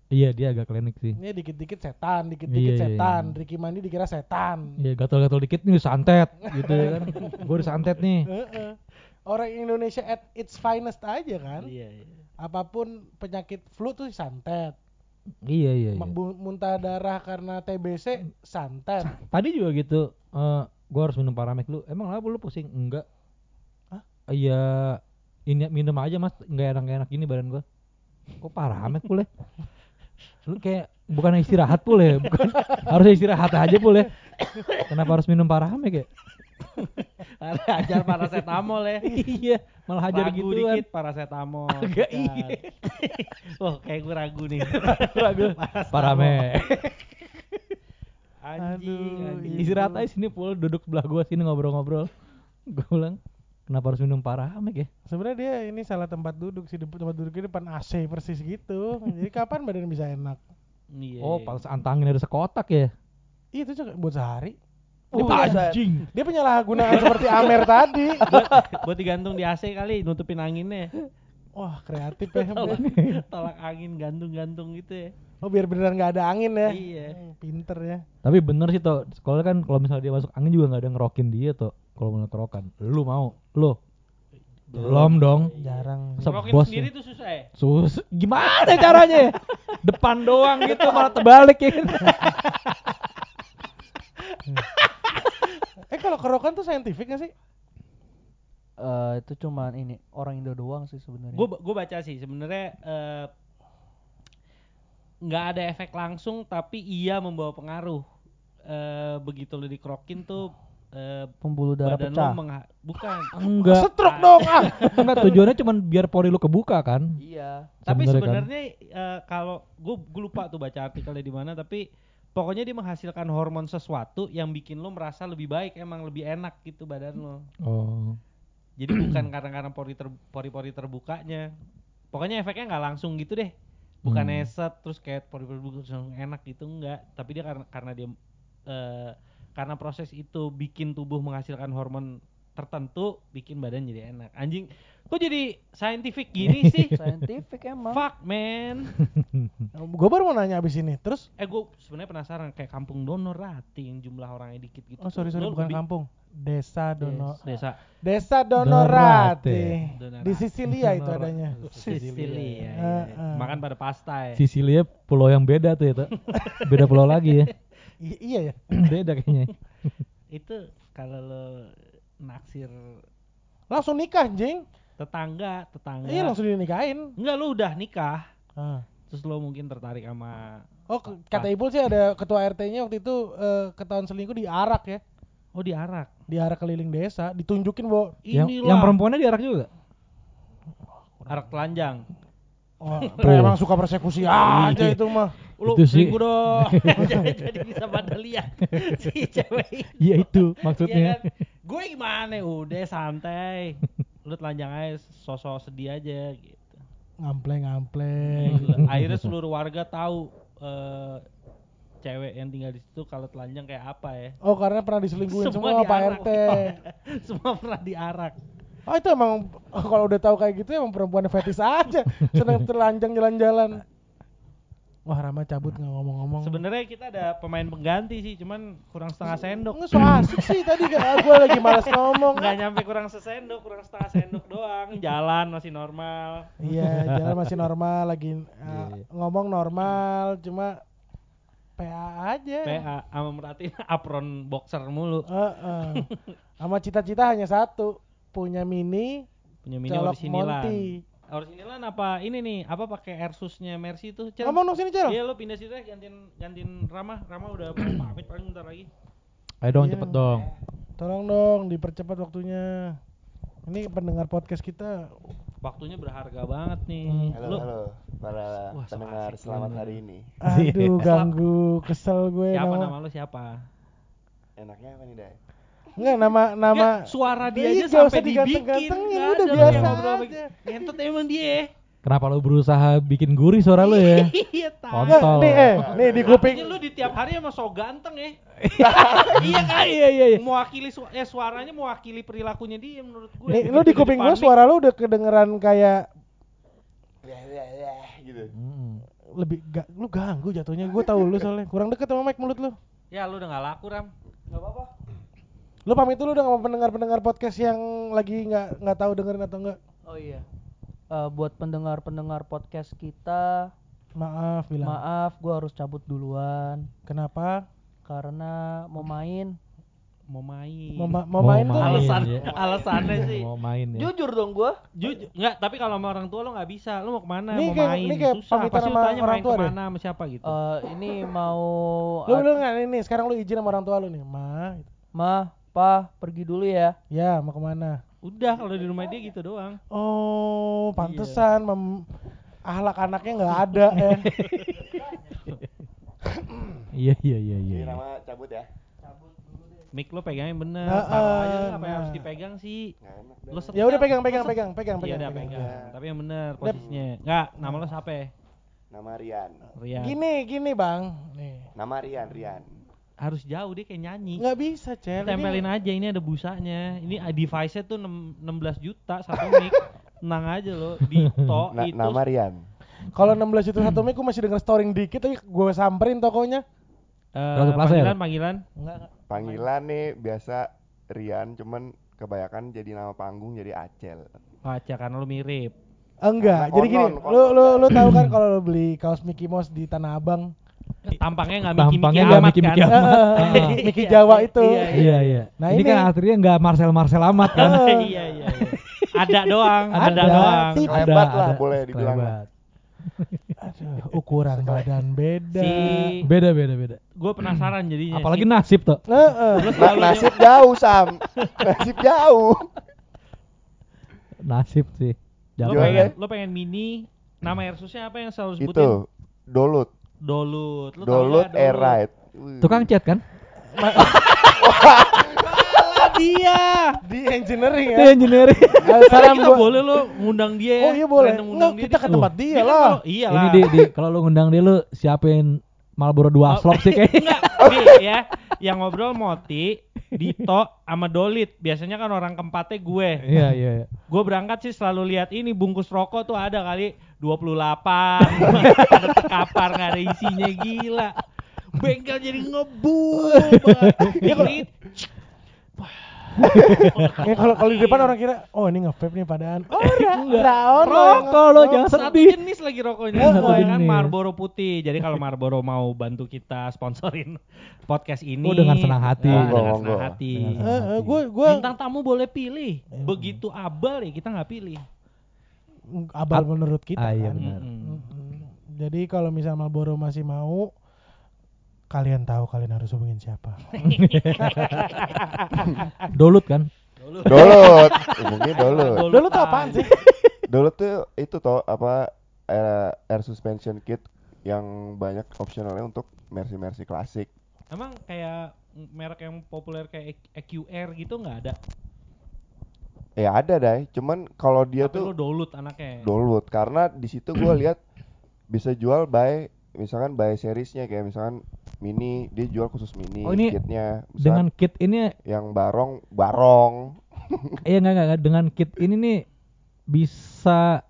Iya, dia agak klinik sih. Ini dikit-dikit setan, dikit-dikit Iya, iya, setan. iya. Ricky Mandi dikira setan. Iya, gatal-gatal dikit nih santet gitu ya kan. Gue disantet nih. Heeh. Orang Indonesia at its finest aja kan. Iya, iya. Apa pun penyakit flu tuh santet. Iya, iya, iya. Muntah darah karena TBC santet. Tadi juga gitu. eh gue harus minum paramek lu. Emang apa lu pusing? Enggak. Hah? Iya. Ini minum aja mas. Nggak enak-enak gini badan gua. Kok paramek pula? Lu kayak bukan istirahat pula ya. Bukan. harus istirahat aja pula ya. Kenapa harus minum paramek ya? Ada ajar paracetamol ya. iya. Malah hajar ragu gitu dikit paracetamol. Agak kan. iya. oh, kayak gue ragu nih. Ragu. Anjing, Aduh, anjing. iya. Istirahat aja sini pula duduk sebelah gua sini ngobrol-ngobrol. Gue bilang, kenapa harus minum paramek ya? Sebenarnya dia ini salah tempat duduk sih. Tempat duduknya depan AC persis gitu. Jadi kapan badan bisa enak? Iya. Oh, pas antangin dari sekotak ya? Ih, Itu juga buat sehari. Oh, Dia punya- anjing. Dia penyalahgunaan seperti Amer tadi. buat, buat digantung di AC kali, nutupin anginnya. Wah, kreatif ya. Tolak, tolak angin gantung-gantung gitu ya. Oh, biar beneran nggak ada angin ya. Iya. Hmm, Pinter ya. Tapi bener sih toh, sekolah kan kalau misalnya dia masuk angin juga nggak ada ngerokin dia toh. Kalau mau kerokan, lu mau, lu belum dong. Jarang. Ngerokin bos sendiri ya. tuh susah ya? Sus, gimana caranya? Depan doang gitu malah terbalik ya. Eh, kalau kerokan tuh saintifik gak sih? Eh, itu cuman ini orang Indo doang sih sebenarnya. Gue gue baca sih sebenarnya eh, nggak ada efek langsung tapi iya membawa pengaruh. Eh, begitu lo dikerokin tuh eh, Pembuluh darah badan pecah. lo bukan. Enggak, Stroke dong ah. enggak tujuannya cuma biar pori lu kebuka kan. Iya. Tapi Sebenarnya kan. eh, kalau gue gue lupa tuh baca artikelnya di mana tapi pokoknya dia menghasilkan hormon sesuatu yang bikin lo merasa lebih baik emang lebih enak gitu badan lo. Oh. Jadi bukan karena karena pori ter, pori-pori terbukanya. Pokoknya efeknya nggak langsung gitu deh. Bukan Hmm. neset terus kayak pori-pori terbuka langsung enak gitu enggak. Tapi dia karena karena dia eh, karena proses itu bikin tubuh menghasilkan hormon tertentu bikin badan jadi enak. Anjing, kok jadi scientific gini sih? Scientific emang. Fuck man. Gue baru mau nanya abis ini. Terus, Eh gue sebenarnya penasaran kayak kampung donor rati yang jumlah orangnya dikit gitu. oh sorry sorry Lu bukan lebih- kampung. Desa Dono. Desa Desa Donorati. Donorati. Di Sisilia itu adanya. Sicily ya. Eh, eh. Makan pada pasta ya. Sisilia pulau yang beda tuh ya, Toh. Beda pulau lagi ya. I- iya ya. Beda kayaknya. Itu kalau lo naksir Langsung nikah, Jing. tetangga, tetangga. Iya, langsung dinikahin. Enggak lu udah nikah, Ah. terus lo mungkin tertarik sama Oh, kata Ipul sih ada ketua RT-nya waktu itu eh, ketahuan selingkuh diarak ya. oh diarak. Diarak keliling desa, ditunjukin bahwa Yang, Inilah yang perempuannya diarak juga. arak telanjang. oh, emang suka persekusi aja Iya. itu mah. Lu Itu sih. dong jadi, bisa pada lihat si cewek. Iya itu Iya maksudnya. kan? gue gimana udah santai lu telanjang aja sosok sedih aja gitu Ngampleng ngampleng. Akhirnya seluruh warga tahu eh, cewek yang tinggal di situ kalau telanjang kayak apa ya Oh karena pernah diselingkuhin semua, Pak diarak. RT. semua pernah diarak Oh itu emang oh, kalau udah tahu kayak gitu emang perempuan fetis aja. Seneng telanjang jalan-jalan. Wah Rama cabut nggak ngomong-ngomong. sebenarnya kita ada pemain pengganti sih cuman kurang setengah sendok Nggak so asik sih tadi gak gue lagi malas ngomong. nggak nyampe kurang sesendok kurang setengah sendok doang jalan masih normal Iya jalan masih normal lagi uh, ngomong normal cuma PA aja. PA sama merhatiin apron boxer mulu Heeh. Sama cita-cita hanya satu punya mini punya mini colok orisinilan Monty. orisinilan apa ini nih apa pakai Airsusnya Mercy tuh Cel? Ngomong dong sini Cel. iya lo pindah situ deh gantiin gantiin Rama Rama udah pamit paling bentar lagi Ayo dong Iya. cepet dong. Tolong dong dipercepat waktunya. Ini pendengar podcast kita waktunya berharga banget nih Hmm. Halo, Lu halo para Wah, pendengar selamat hari ini. aduh ganggu kesel gue siapa nama, nama lu siapa Enaknya apa nih, Dai? Enggak nama nama Nggak, suara dia aja sampai usah dibikin diganteng-gantengin, nggak udah biasa aja. ngentot emang dia Kenapa lu berusaha bikin gurih suara lu ya? iya Kontol. nih eh nih di kuping Artinya lu di tiap hari emang so ganteng ya iya kan Iya iya iya. mewakili su- eh suaranya mewakili perilakunya dia menurut gue nih lu di kuping gua suara lu udah kedengeran kayak Ya, ya, ya, gitu. Mm. lebih ga, lu ganggu jatuhnya gue tahu lu soalnya kurang deket sama mic mulut lu ya lu udah gak laku ram Gak apa-apa. Lu pamit dulu dong sama pendengar-pendengar podcast yang lagi nggak nggak tahu dengerin atau enggak Oh iya. Eh, buat pendengar-pendengar podcast kita, maaf bilang maaf gua harus cabut duluan kenapa karena mau main. mau main mau, ma- mau main tuh Alasan- ya. alasannya sih. Mau main ya. Jujur dong gua. Jujur, enggak, tapi kalau sama orang tua lo nggak bisa. Lo mau ke mana? Ini mau kayak- main? ini kayak Susah. Pasti sama tanya orang main tua deh. ke mana sama siapa gitu. Eh, ini mau lu lu nggak ini sekarang lu izin sama orang tua lu nih ma Ma, Pa, pergi dulu ya. ya mau ke mana Udah kalau di rumah dia gitu doang. oh pantesan mem ahlak anaknya nggak ada ya Iya iya iya iya. Jadi nama cabut ya. Mic lo pegangnya bener. Nah, Taruh aja eh, lu apa yang nah. harus dipegang sih? Ya udah pegang pegang pegang pegang Iya pegang, udah pegang. pegang. Tapi yang bener posisinya. Enggak, nama lo siapa ya? Nama Rian. Rian. gini gini bang nih Nama Rian, Rian. Harus jauh dia kayak nyanyi. nggak bisa cel Tempelin Ini- aja ini ada busanya. Ini ah, device-nya tuh enam- 16 juta satu mic. Tenang aja lo. Dito Na- itu nama Rian. kalau 16 itu satu mic gue masih denger storing dikit tapi gue samperin tokonya eh, ya? panggilan panggilan. enggak enggak. Panggilan nih biasa Rian, cuman kebanyakan jadi nama panggung jadi Acel. Baca karena lo mirip. enggak jadi gini konon, lu konon, lu lu tahu kan kalau lu beli kaos Mickey Mouse di Tanah Abang Tampangnya nggak miki-miki Tampangnya nggak amat miki-miki kan. amat. Eh, Mickey Jawa itu Iya, Iya iya. Nah, ini, ini- kan artinya nggak Marcel Marcel amat kan? Iya iya iya. Ada doang, ada, Ada. doang. Tip. Kelebat lah, boleh dibilang lah. Kelebat. Aduh, ukuran badan beda Si Beda beda beda. gue penasaran jadinya. Apalagi si, nasib tuh. Heeh. Na- selalu nasib jauh, Sam. nasib jauh. Nasib sih. lo Jatuh. Gimana, pengen, lo pengen mini nama Airsusnya apa yang selalu sebutin? Itu Dolut. Dolut. Lo tau Dolut Air Ride. Tukang cat kan? Malah dia. di engineering ya Dia engineering. Eh, salam kita gua boleh lo ngundang dia. oh iya boleh ngundang dia kita di- ke tempat dia Dia lah Iya Ini lah. di, di kalau lu ngundang dia lu siapin Marlboro 2 Oh, slop sih kayaknya. Enggak, nih ya. Yang ngobrol Moti, Dito, sama Dolit. Biasanya kan orang keempatnya gue. Iya iya. iya. Gue berangkat sih selalu lihat ini bungkus rokok tuh ada kali 28 ada terkapar nggak ada isinya gila bengkel jadi ngebul kalau kalau di depan orang kira, oh ini nge-vape nih padahal. Oh, enggak. Rokok lo jangan satu sedih. jenis lagi rokoknya Satu ya kan. Marlboro putih jadi kalau Marlboro mau bantu kita sponsorin podcast ini Oh, dengan senang hati. Monggo, dengan senang hati Eh, eh, gue gue bintang tamu boleh pilih Iya. begitu abal ya kita nggak pilih abal menurut kita Ah, iya kan. Jadi kalau misal Marlboro masih mau kalian tahu kalian harus hubungin siapa. Dolut kan? Dolut. Mungkin Dolut. Dolut tuh apaan aja. sih? Dolut tuh itu toh apa air, air suspension kit yang banyak optionalnya untuk Mercy-Mercy klasik. Emang kayak merek yang populer kayak E- EQR gitu nggak ada? Ya ada deh, cuman kalau dia Tapi tuh download anaknya. download karena di situ gua lihat bisa jual by misalkan by seriesnya kayak misalkan mini dia jual khusus mini Oh, ini kitnya Dengan misalkan kit ini yang barong barong iya enggak, enggak enggak dengan kit ini nih bisa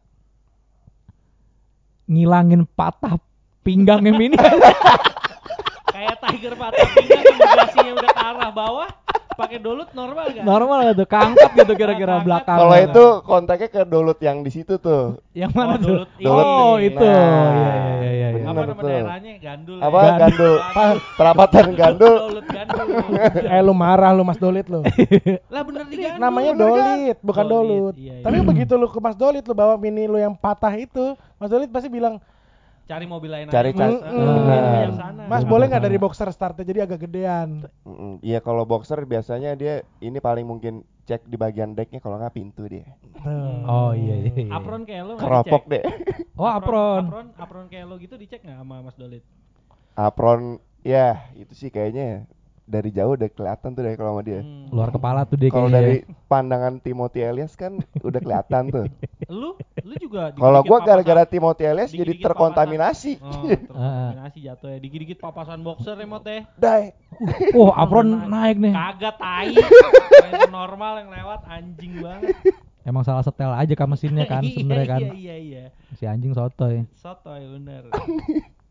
ngilangin patah pinggangnya mini. Kayak Tiger patah pinggang yang bagasinya udah ke arah bawah, pakai download normal gak? Normal nggak tuh? Kangkap gitu kira-kira belakang. kalau itu kontaknya ke download yang di situ tuh yang mana Oh, tuh? download ini. Oh, itu. Nah, Iya iya iya iya. Apa nama daerahnya? Gandul. ya? apa Gandul. gandul Gandul. perapatan gandul. Eh lu marah lu Mas Dolit lu. lah bener di gandul. Namanya bener kan? Dolit, bukan Dolit, Dolut. iya, iya. Tapi begitu lu ke Mas Dolit lu bawa mini lu yang patah itu, Mas Dolit pasti bilang, Cari mobil lain Cari. Lebih yang sana. Mas Bener, boleh nggak dari boxer startnya jadi agak gedean. Mm, Iya kalau boxer biasanya dia ini paling mungkin cek di bagian decknya kalau nggak pintu dia Tuh. Oh iya iya. iya. Apron kayak lo nggak keropok dicek? deh Oh, apron. Apron, apron kayak lo gitu dicek nggak sama Mas Dolit? apron ya itu sih kayaknya dari jauh udah kelihatan tuh deh kalau sama dia Hmm. Luar kepala tuh dia kalau dari pandangan Timothy Elias kan udah kelihatan tuh Lu, lu juga kalau gua gara-gara Timothy Elias jadi terkontaminasi Oh, terkontaminasi jatuh ya. Dikit-dikit papasan boxer emot teh. Dai Oh, apron naik nih. Kagak tai. Yang normal yang lewat anjing banget. Emang salah setel aja kan mesinnya kan sebenarnya kan. Iya iya iya. Si anjing sotoy. Sotoy bener.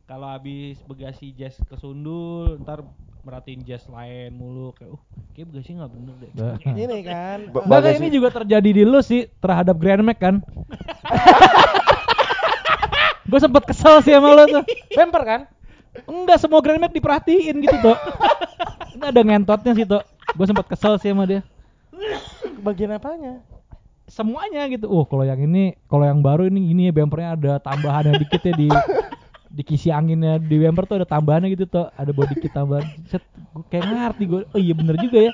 Kalau habis begasi jazz kesundul, ntar merhatiin jazz lain mulu kayak uh kayak begasi nggak bener deh. Bah. Ini kan. Bagasi- ini juga terjadi di lu sih terhadap Grand Max kan. gue sempet kesel sih sama lo tuh. Bemper kan? Enggak semua Grand Max diperhatiin gitu tuh. Ini ada ngentotnya sih tuh. Gue sempet kesel sih sama dia. Bagian apanya? Semuanya gitu. Uh kalau yang ini, kalau yang baru ini ini ya bumpernya ada tambahan yang dikit ya di di kisi anginnya di bumper tuh ada tambahannya gitu tuh. Ada body kit tambahan. Set, gue kayak ngerti gue. Oh iya bener juga ya.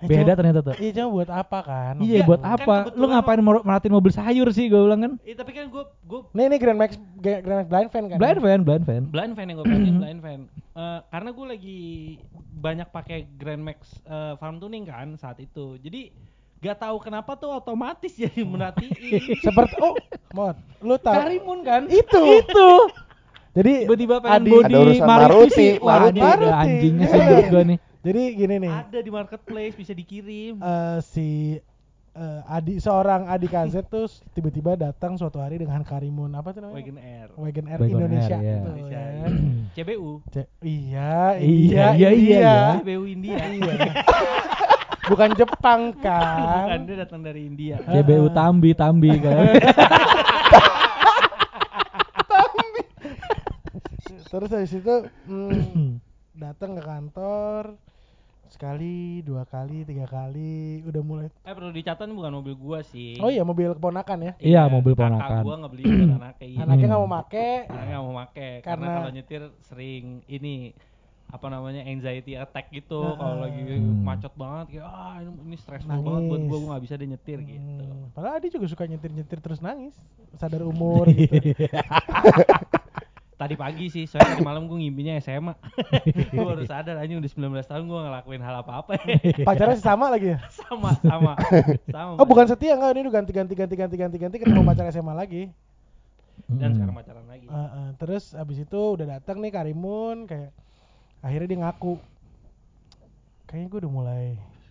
Eh, Beda cuma- ternyata tuh. Iya cuma buat apa kan? Iya buat kan apa? Lu ngapain mer- merhatiin mobil sayur sih gue bilang kan? Eh tapi kan gue gue Nih ini Grand Max Grand Max blind fan kan? Blind fan, blind fan. blind fan yang gue pengen blind fan Eh, karena gue lagi banyak pakai Grand Max eh, farm tuning kan saat itu jadi gak tahu kenapa tuh otomatis jadi merhatiin Seperti oh, Mod, lu tahu? Karimun kan Itu. Itu. Jadi Tiba-tiba pengen Adi- body Ada urusan Maruti Maruti, sih. Wah, Maruti. ada Maruti, anjingnya sih bener. menurut gue nih. Jadi gini nih. ada di marketplace bisa dikirim eh, si eh, Adi seorang Adi KZ tuh tiba-tiba datang suatu hari dengan Karimun apa tuh namanya? Wagon Air Wagon Air Wagon Indonesia. Air, iya. tuh, Indonesia, ya. iya. CBU Ce- iya, Iya, iya, iya, iya, iya. CBU India Iya. Bukan Jepang bukan kan? dia datang dari India CBU Tambi, Tambi kan. Terus habis itu mm, datang ke kantor sekali, dua kali, tiga kali, udah mulai. eh perlu dicatat ini bukan mobil gua sih Oh iya mobil keponakan ya. Iya, mobil kakak ponakan. gua ngebeli buat anaknya iya. Anaknya Hmm. nggak mau make. Karena nggak mau make karena, Karena- kalau nyetir sering ini apa namanya anxiety attack gitu Heeh. kalau lagi Hmm. macet banget kayak ah ini, ini stressful Nangis. banget buat gua gua nggak bisa deh nyetir gitu Hmm, Padahal Adi juga suka nyetir-nyetir terus nangis. Sadar umur gitu. tadi pagi sih soalnya tadi malam gua ngimpinya SMA gua baru sadar aja udah 19 tahun gua nggak ngelakuin hal apa-apa. Pacarnya sih sama lagi ya? sama sama. Sama Oh bukan setia enggak ini udah ganti ganti ganti ganti ganti ganti ketemu pacar SMA lagi. dan sekarang pacaran lagi. Uh, uh, terus abis itu udah datang nih Karimun kayak akhirnya dia ngaku kayaknya gue udah mulai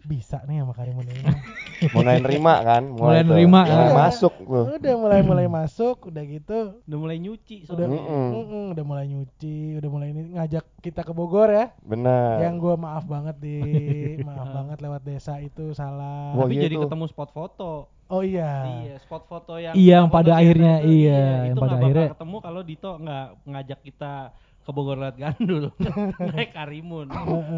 bisa nih sama Karimun ini. mulai nerima kan? Mulai tuh, nerima, mulai Iya. masuk tuh udah mulai mulai masuk udah gitu. Udah mulai nyuci udah soalnya. Mm-mm. mm-mm, udah mulai nyuci udah mulai ini ngajak kita ke Bogor ya. Benar. Yang gua maaf banget di maaf banget lewat desa itu salah. Wah, tapi iya jadi tuh. ketemu spot foto. Oh iya. Iya, spot foto yang Iya, yang pada akhirnya, itu, iya, yang itu pada akhirnya- ketemu kalau Dito nggak ngajak kita ke Bogor lewat Gandul naik Karimun.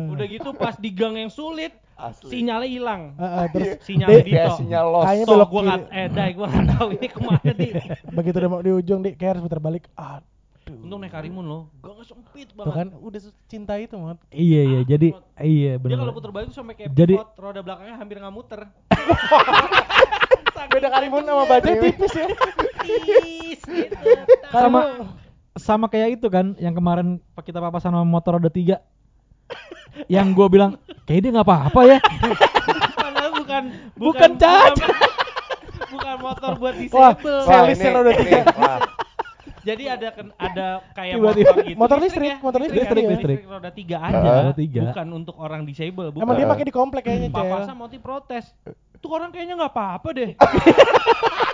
Udah gitu pas di gang yang sulit asli sinyalnya hilang. Uh, uh, terus Sinyalnya Di- sinyal lost Kayaknya belok gua kiri. nggak eh dai gua nggak tahu ini ke mana di. begitu udah mau di ujung dik kayak harus putar balik aduh Untung naik Karimun loh. Gangnya sempit tuh banget. kan udah cinta itu mod Iya iya, jadi iya Dia benar. kalau putar balik tuh sampai kayak Jadi- pivot, roda belakangnya hampir nggak muter. beda Karimun sama bajai tipis ya Tipis gitu. Sama sama kayak itu kan yang kemarin pak- kita papasan sama motor roda tiga yang gue bilang kayak dia nggak apa-apa ya Padahal bukan Bukan cacat. bukan motor buat Wah, disable. Wah, Selisnya roda tiga. wah, Jadi ada ken- ada kayak Tiba-tiba. motor gitu. Motor listrik, ya? motor listrik, ya? iya. listrik roda tiga aja. Roda tiga. Bukan untuk orang disable, bukan. Emang dia pakai di komplek kayaknya, Cel. Papasan mau protes. Tuh orang kayaknya nggak apa-apa deh.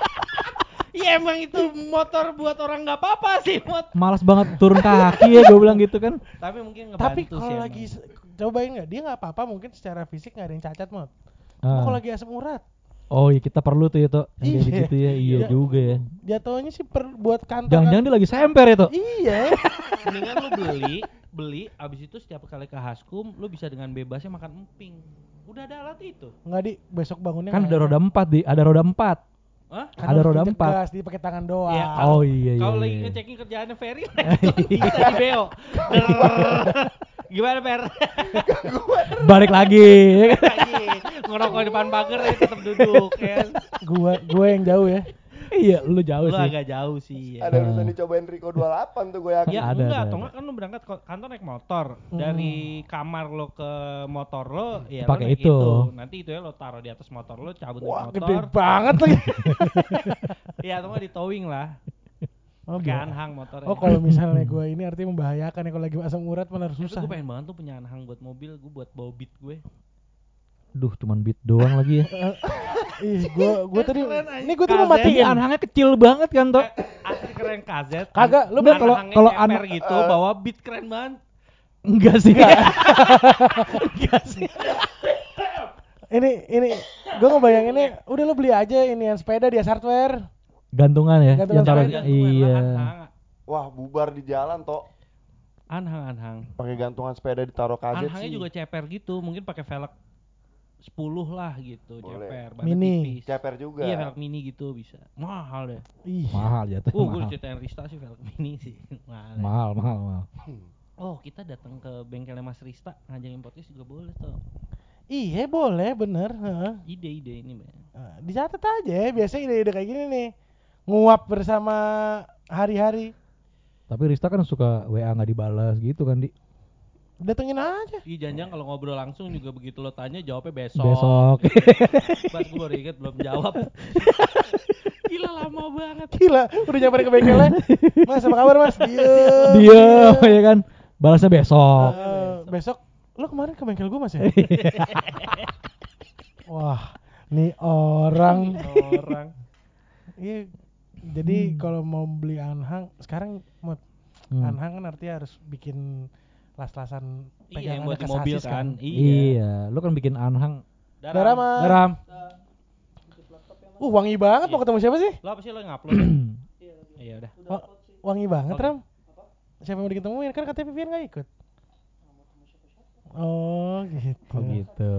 Iya emang itu motor buat orang nggak apa-apa sih mot. malas banget turun kaki ya gue bilang gitu kan Tapi mungkin ngebantu Tapi sih kalau emang. lagi cobain nggak, dia nggak apa-apa mungkin secara fisik nggak ada yang cacat mod. Ah. Kalau lagi asam urat, oh iya kita perlu tuh ya tuh Iya. gitu ya iya Iya. juga ya jatuhnya sih per, buat kantor. jangan-jangan dia lagi semper ya tuh Iya. mendingan lu beli beli abis itu setiap kali ke Haskum lu bisa dengan bebasnya makan emping udah ada alat itu Nggak di besok bangunnya kan ada roda empat di ada roda empat Hah? Kan ada roda empat. Dia pakai tangan doang. Iya, Oh iya iya. kalau lagi iya. ngecekin kerjaannya Ferry bisa di beo gimana Per? Balik lagi. ya kan? lagi ngerokok di depan pagar ya tetap duduk ya Gua gua yang jauh ya. Iya, lu jauh lu sih. agak jauh sih ya. ada urusan dicobain Rico 28 tuh gue yakin. Ya Ada, enggak, ada, atau enggak kan lu berangkat ke kantor naik motor. Hmm. Dari kamar lo ke motor lo, ya Pakai naik itu. Nanti itu ya lo taruh di atas motor lo, cabut dari Wah, motor. gede banget lagi. Iya, atau enggak di towing lah. Oh, Pakai anhang motornya. Oh, kalau misalnya gua ini artinya membahayakan ya kalau lagi asam urat malah Tapi susah. gue pengen banget tuh punya anhang buat mobil, gue buat bawa beat gue. Duh, cuman beat doang lagi ya. Ih, gua gua tadi ini gua tadi mau. Ini matiin. anhangnya kecil banget kan tuh. Eh, asli keren kazet. Kagak, lu Enggak, kalau- kalau ceper an- gitu, eh. bawa beat keren banget. Enggak sih. Enggak sih. Ini ini gua ngebayanginnya udah lu beli aja ini yang sepeda dia hardware. Gantungan ya. Gantungan yang taruh sepeda. Gantungan lah, iya. Anhang, Wah, bubar di jalan toh. anhang, anhang. Pakai gantungan sepeda ditaruh kaset Anhangnya sih. juga ceper gitu, mungkin pakai velg 10 lah gitu, Boleh. ceper. badan Mini. tipis. Ceper juga. Iya velg mini gitu bisa. Mahal deh. Ih. Mahal jatuh. Uh, gue ceritain Rista sih velg mini sih. Mahal. mahal, mahal, mahal. Oh, kita datang ke bengkelnya Mas Rista ngajakin podcast juga boleh tuh. Iya boleh bener. heeh. Ide-ide ini, Bang. Nah, dicatat aja ya, biasanya ide-ide kayak gini nih. Nguap bersama hari-hari. Tapi Rista kan suka WA nggak dibalas gitu kan di Datengin aja. Ih, jangan kalau ngobrol langsung juga begitu lo tanya jawabnya besok. besok. Pas gue baru inget belum jawab. Gila lama banget. Gila, udah nyamperin ke bengkelnya. Mas, apa kabar Mas? Diem. Dia ya kan. Balasnya besok. Eh, besok lo kemarin ke bengkel gua Mas ya? Wah, nih orang. Orang. Iya. Jadi kalau mau beli anhang sekarang mau Hmm. anhang kan artinya harus bikin las-lasan Iya, yang buat di mobil sasis kan. Iya. Iya. lu kan bikin anhang. Darah mah. Daram. Uh, wangi banget mau Iya. ketemu siapa sih? Lo apa sih lo yang upload? ya? Iya udah. Oh, wangi banget, Oke. Ram. Siapa yang mau diketemuin? Kan katanya Vivian gak ikut. Oh, gitu. Oh gitu.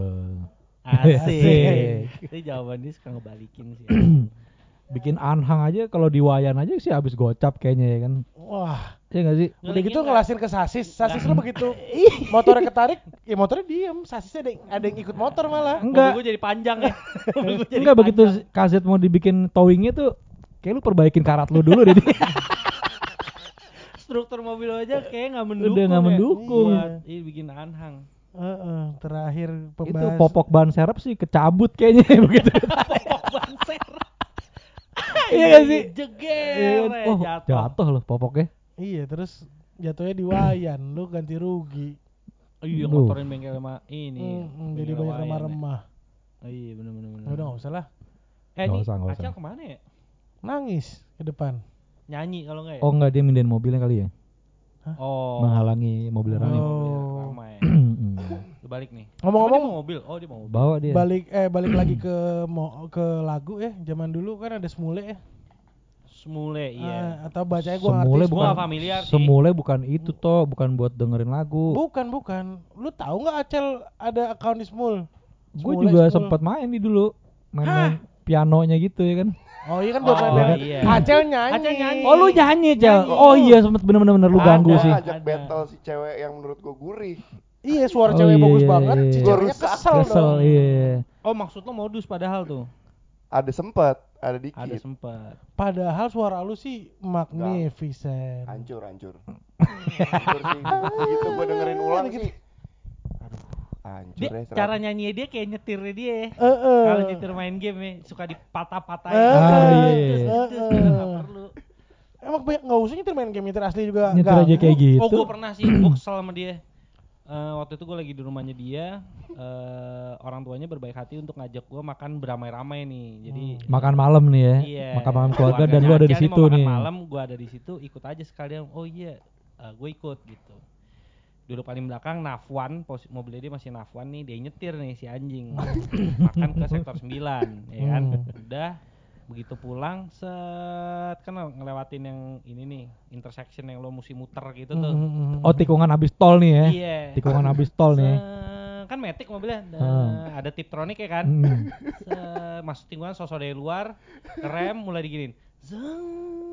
Asik. Asik. Itu jawaban dia suka ngebalikin sih. bikin anhang aja kalau di wayan aja sih habis gocap kayaknya ya kan. Wah, Iya enggak sih? udah gitu nggak? ngelasin ke sasis. Sasis lu begitu motornya ketarik, ya motornya diem. Sasisnya ada, yang- ada yang ikut motor malah. Enggak. Mobil gue jadi panjang ya. Jadi Enggak begitu panjang. kaset mau dibikin towingnya tuh kayak lu perbaikin karat lu dulu deh. Struktur mobil aja kayak nggak mendukung. Udah nggak ya. mendukung. Buat ini bikin anhang. Heeh, terakhir Itu pembahas. popok ban serep sih kecabut kayaknya begitu. Popok ban ser. Iya nggak sih? Jeger. Iya kan? ya, Oh, jatuh. jatuh loh popoknya. Iya, terus jatuhnya di wayan, lu ganti rugi. Iya Duh. ngotorin bengkel sama ini. Hmm, jadi banyak ya. remah-remah. Oh, iya bener bener bener. Udah gak usah lah. Eh ini usah, Acel usah. ke mana ya? Nangis ke depan. Nyanyi kalau enggak ya? Oh enggak dia mindahin mobilnya kali ya? Oh. Menghalangi mobil Oh. ramai. Oh. Ramai. Balik nih. Ngomong-ngomong- mau mobil. Oh, dia mau mobil. Bawa dia. Balik eh balik lagi ke mo, ke lagu ya. Zaman dulu kan ada semule ya. Semule iya. Ah, atau bacanya gua Semule ngerti. Bukan familiar sih. Semule bukan itu toh, bukan buat dengerin lagu. Bukan, bukan. Lu tahu nggak Acel ada account di Smule? Gue juga sempat main nih dulu. Main-main pianonya gitu ya kan. Oh iya kan buat Oh, iya. Acel nyanyi. Acel nyanyi. Oh lu nyanyi, Cel. Nyanyi. Oh iya sempet bener-bener lu Ada. ganggu sih. Ada. battle si cewek yang menurut gua gurih. Iya, suara Oh, cewek iya, bagus iya, banget. iya, Si iya. ceweknya Rusak. kesel, Kesel, dong. iya. Oh, maksud lo modus padahal tuh. Ada sempet, ada dikit. Ada sempet. Padahal suara lu sih magnificent. Hancur, hancur. hancur sih. Begitu gua dengerin ulang sih. Aduh, hancur Dia, ya. cara nyanyi dia kayak nyetir dia. Eh, eh. Kalau nyetir main game ya suka dipatah-patahin. Ah, eh, iya. nggak perlu. Emang banyak nggak usah nyetir main game nyetir asli juga. Nyetir aja kayak gitu. Oh, gue pernah sih gue kesel sama dia. Eh, waktu itu gue lagi di rumahnya dia, eh, orang tuanya berbaik hati untuk ngajak gue makan beramai-ramai nih. Jadi Makan malam nih ya. Iya. Makan malam keluarga dan lu ada di situ nih. malam gue ada di situ, ikut aja sekalian. Oh iya, gue ikut gitu. Duduk paling belakang Nafwan, pos- mobilnya dia masih Nafwan nih, dia nyetir nih si anjing. makan ke sektor 9, ya kan. Hmm. Udah begitu pulang set kan ngelewatin yang ini nih intersection yang lo mesti muter gitu tuh. Hmm, hmm, hmm. Oh tikungan habis tol nih ya. Iya. Tikungan habis tol nih. Se- kan metik mobilnya ada, Hmm. ada tiptronic ya kan Hmm. Se- masuk tikungan sosok dari luar rem mulai diginin Zeng.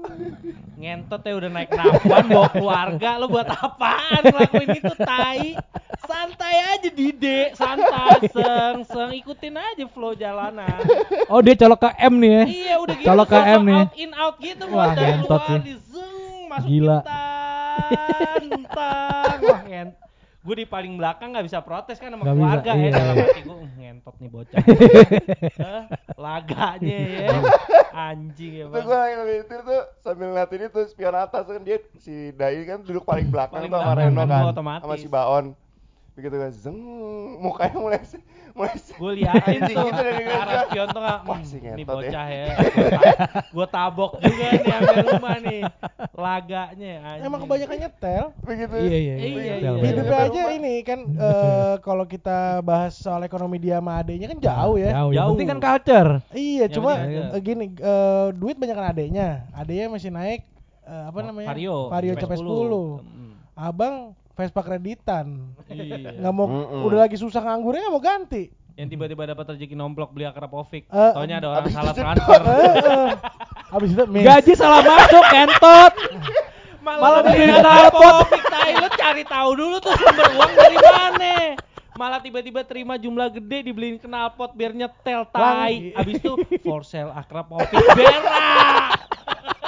ngentot ya udah naik nafwan bawa keluarga lo buat apaan ngelakuin itu tai santai aja dide santai seng seng ikutin aja flow jalanan Oh dia colok ke M nih ya. iya udah gitu Colok ke M nih. out in out gitu Wah, buat dari ngentot luar sih. di zeng masuk Gila. Tan. wah ngent gue di paling belakang nggak bisa protes kan sama bisa, keluarga ya iya. dalam hati gue ngentot nih bocah Hah? laganya ya anjing ya Itu bang gua lagi nyetir tuh sambil ngeliatin itu spion atas kan dia si Dai kan duduk paling belakang Paling tuh sama Reno kan, kan otomatis. sama si Baon. Begitu kan zeng mukanya mulai mulai gue liatin tuh gitu arah spion tuh nggak "Hmm, ini ya." bocah ya gue tabok juga nih sampai rumah nih laganya anjing. Emang kebanyakan nyetel. begitu. Iya iya. Iya, iya. betul. Hidupnya Sampai aja rumah. ini kan eh, kalau kita bahas soal ekonomi dia sama adenya kan jauh ya. Jauh. Jauh. penting kan culture. Iya, Yang cuma ada. gini eh, duit banyak kan adenya. Adenya masih naik eh, apa namanya? Vario Vario CP10. 10. Mm. Abang Vespa kreditan. iya Nggak mau Mm-mm. udah lagi susah nganggurnya nggak mau ganti. yang tiba-tiba dapat rezeki nomplok beli akrapovic Eh, taunya ada orang abis salah itu- transfer Eh. Habis itu miss. Gaji salah masuk kentot. Malah beli akrapovic tai lu cari tahu dulu tuh sumber uang dari mana malah tiba-tiba terima jumlah gede dibeliin knalpot biar nyetel tai Lang- abis itu for sale akrapovic berak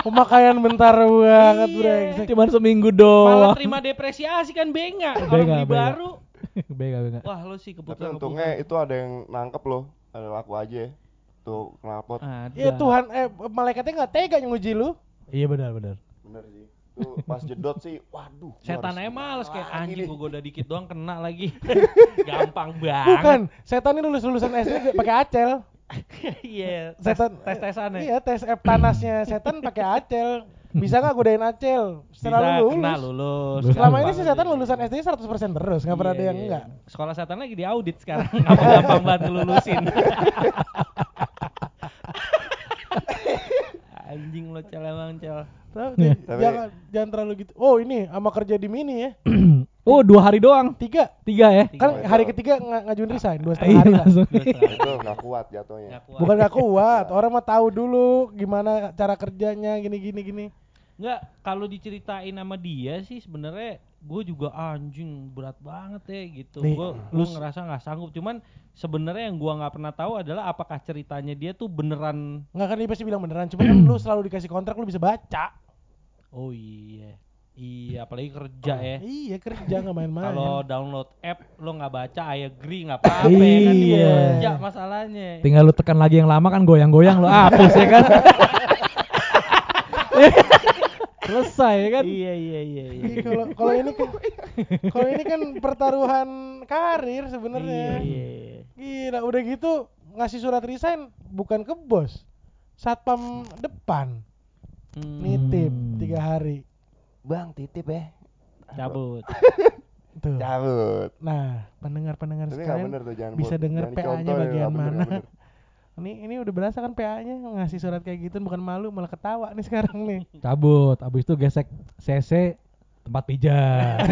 Pemakaian bentar banget Iya. brengsek. Cuman seminggu malah doang. terima depresiasi kan benga orang beli baru Bega bega. wah lu sih Tapi keputusan untungnya itu ada yang nangkep loh. Ada laku aja. Tuh knalpot. ada Ya Tuhan eh malaikatnya nggak tega nguji lu. Iya benar benar. Bener sih. Tuh pas jedot sih, waduh. setan harus aja males kayak anjing gua goda dikit doang kena lagi gampang banget Bukan, setan ini lulus lulusan SD pakai acel. Iya tes Setan tes tesan ya Iya, tes F tanasnya setan pakai acel. Bisa nggak godain acel? Setelah Bisa lu kena lulus. lulus Selama ini sih setan lulusan SD 100% terus, nggak pernah ada Iya, yang iya. enggak. Sekolah setan lagi diaudit sekarang. Gampang banget ngelulusin. Anjing lo cel emang cel. Tapi Tapi- jangan jangan terlalu gitu. Oh, ini sama kerja di mini ya. Oh dua hari doang. Tiga. Tiga ya. Tiga. Kan Tiga. hari ketiga ng ngajuin resign dua setengah Iya hari lah. langsung. Dua setengah. Itu nggak kuat jatuhnya. Nggak kuat. Bukan gak kuat, orang mah tahu dulu gimana cara kerjanya gini gini gini. Nggak, kalau diceritain sama dia sih sebenarnya gue juga anjing berat banget ya gitu. Gue lu gue ngerasa nggak sanggup. Cuman sebenarnya yang gua nggak pernah tahu adalah apakah ceritanya dia tuh beneran. Nggak kan dia pasti bilang beneran, cuma kan lu selalu dikasih kontrak lu bisa baca. Oh iya, iya apalagi kerja ya. Iya kerja nggak main-main. Kalau download app lo nggak baca, I agree nggak apa-apa ya kan dia Iya. kerja masalahnya. Tinggal lu tekan lagi yang lama kan goyang-goyang lu hapus ya kan. Selesai ya kan. Iya iya iya iya. Iya, kalau kalau ini kan kalau ini kan pertaruhan karir Iya sebenarnya. iya. Gila, udah gitu ngasih surat resign bukan ke bos. Satpam depan Hmm, nitip tiga hari. Bang, titip ya. cabut. Tuh. Cabut. Nah, pendengar-pendengar Tapi nggak sekalian bener tuh jangan bisa buat- denger jangan PA-nya dicontoh ya, bagian bener, mana. bener. Ini ini udah berasa kan PA-nya ngasih surat kayak gitu bukan malu malah ketawa nih sekarang nih. Cabut, abis itu gesek CC tempat pijat.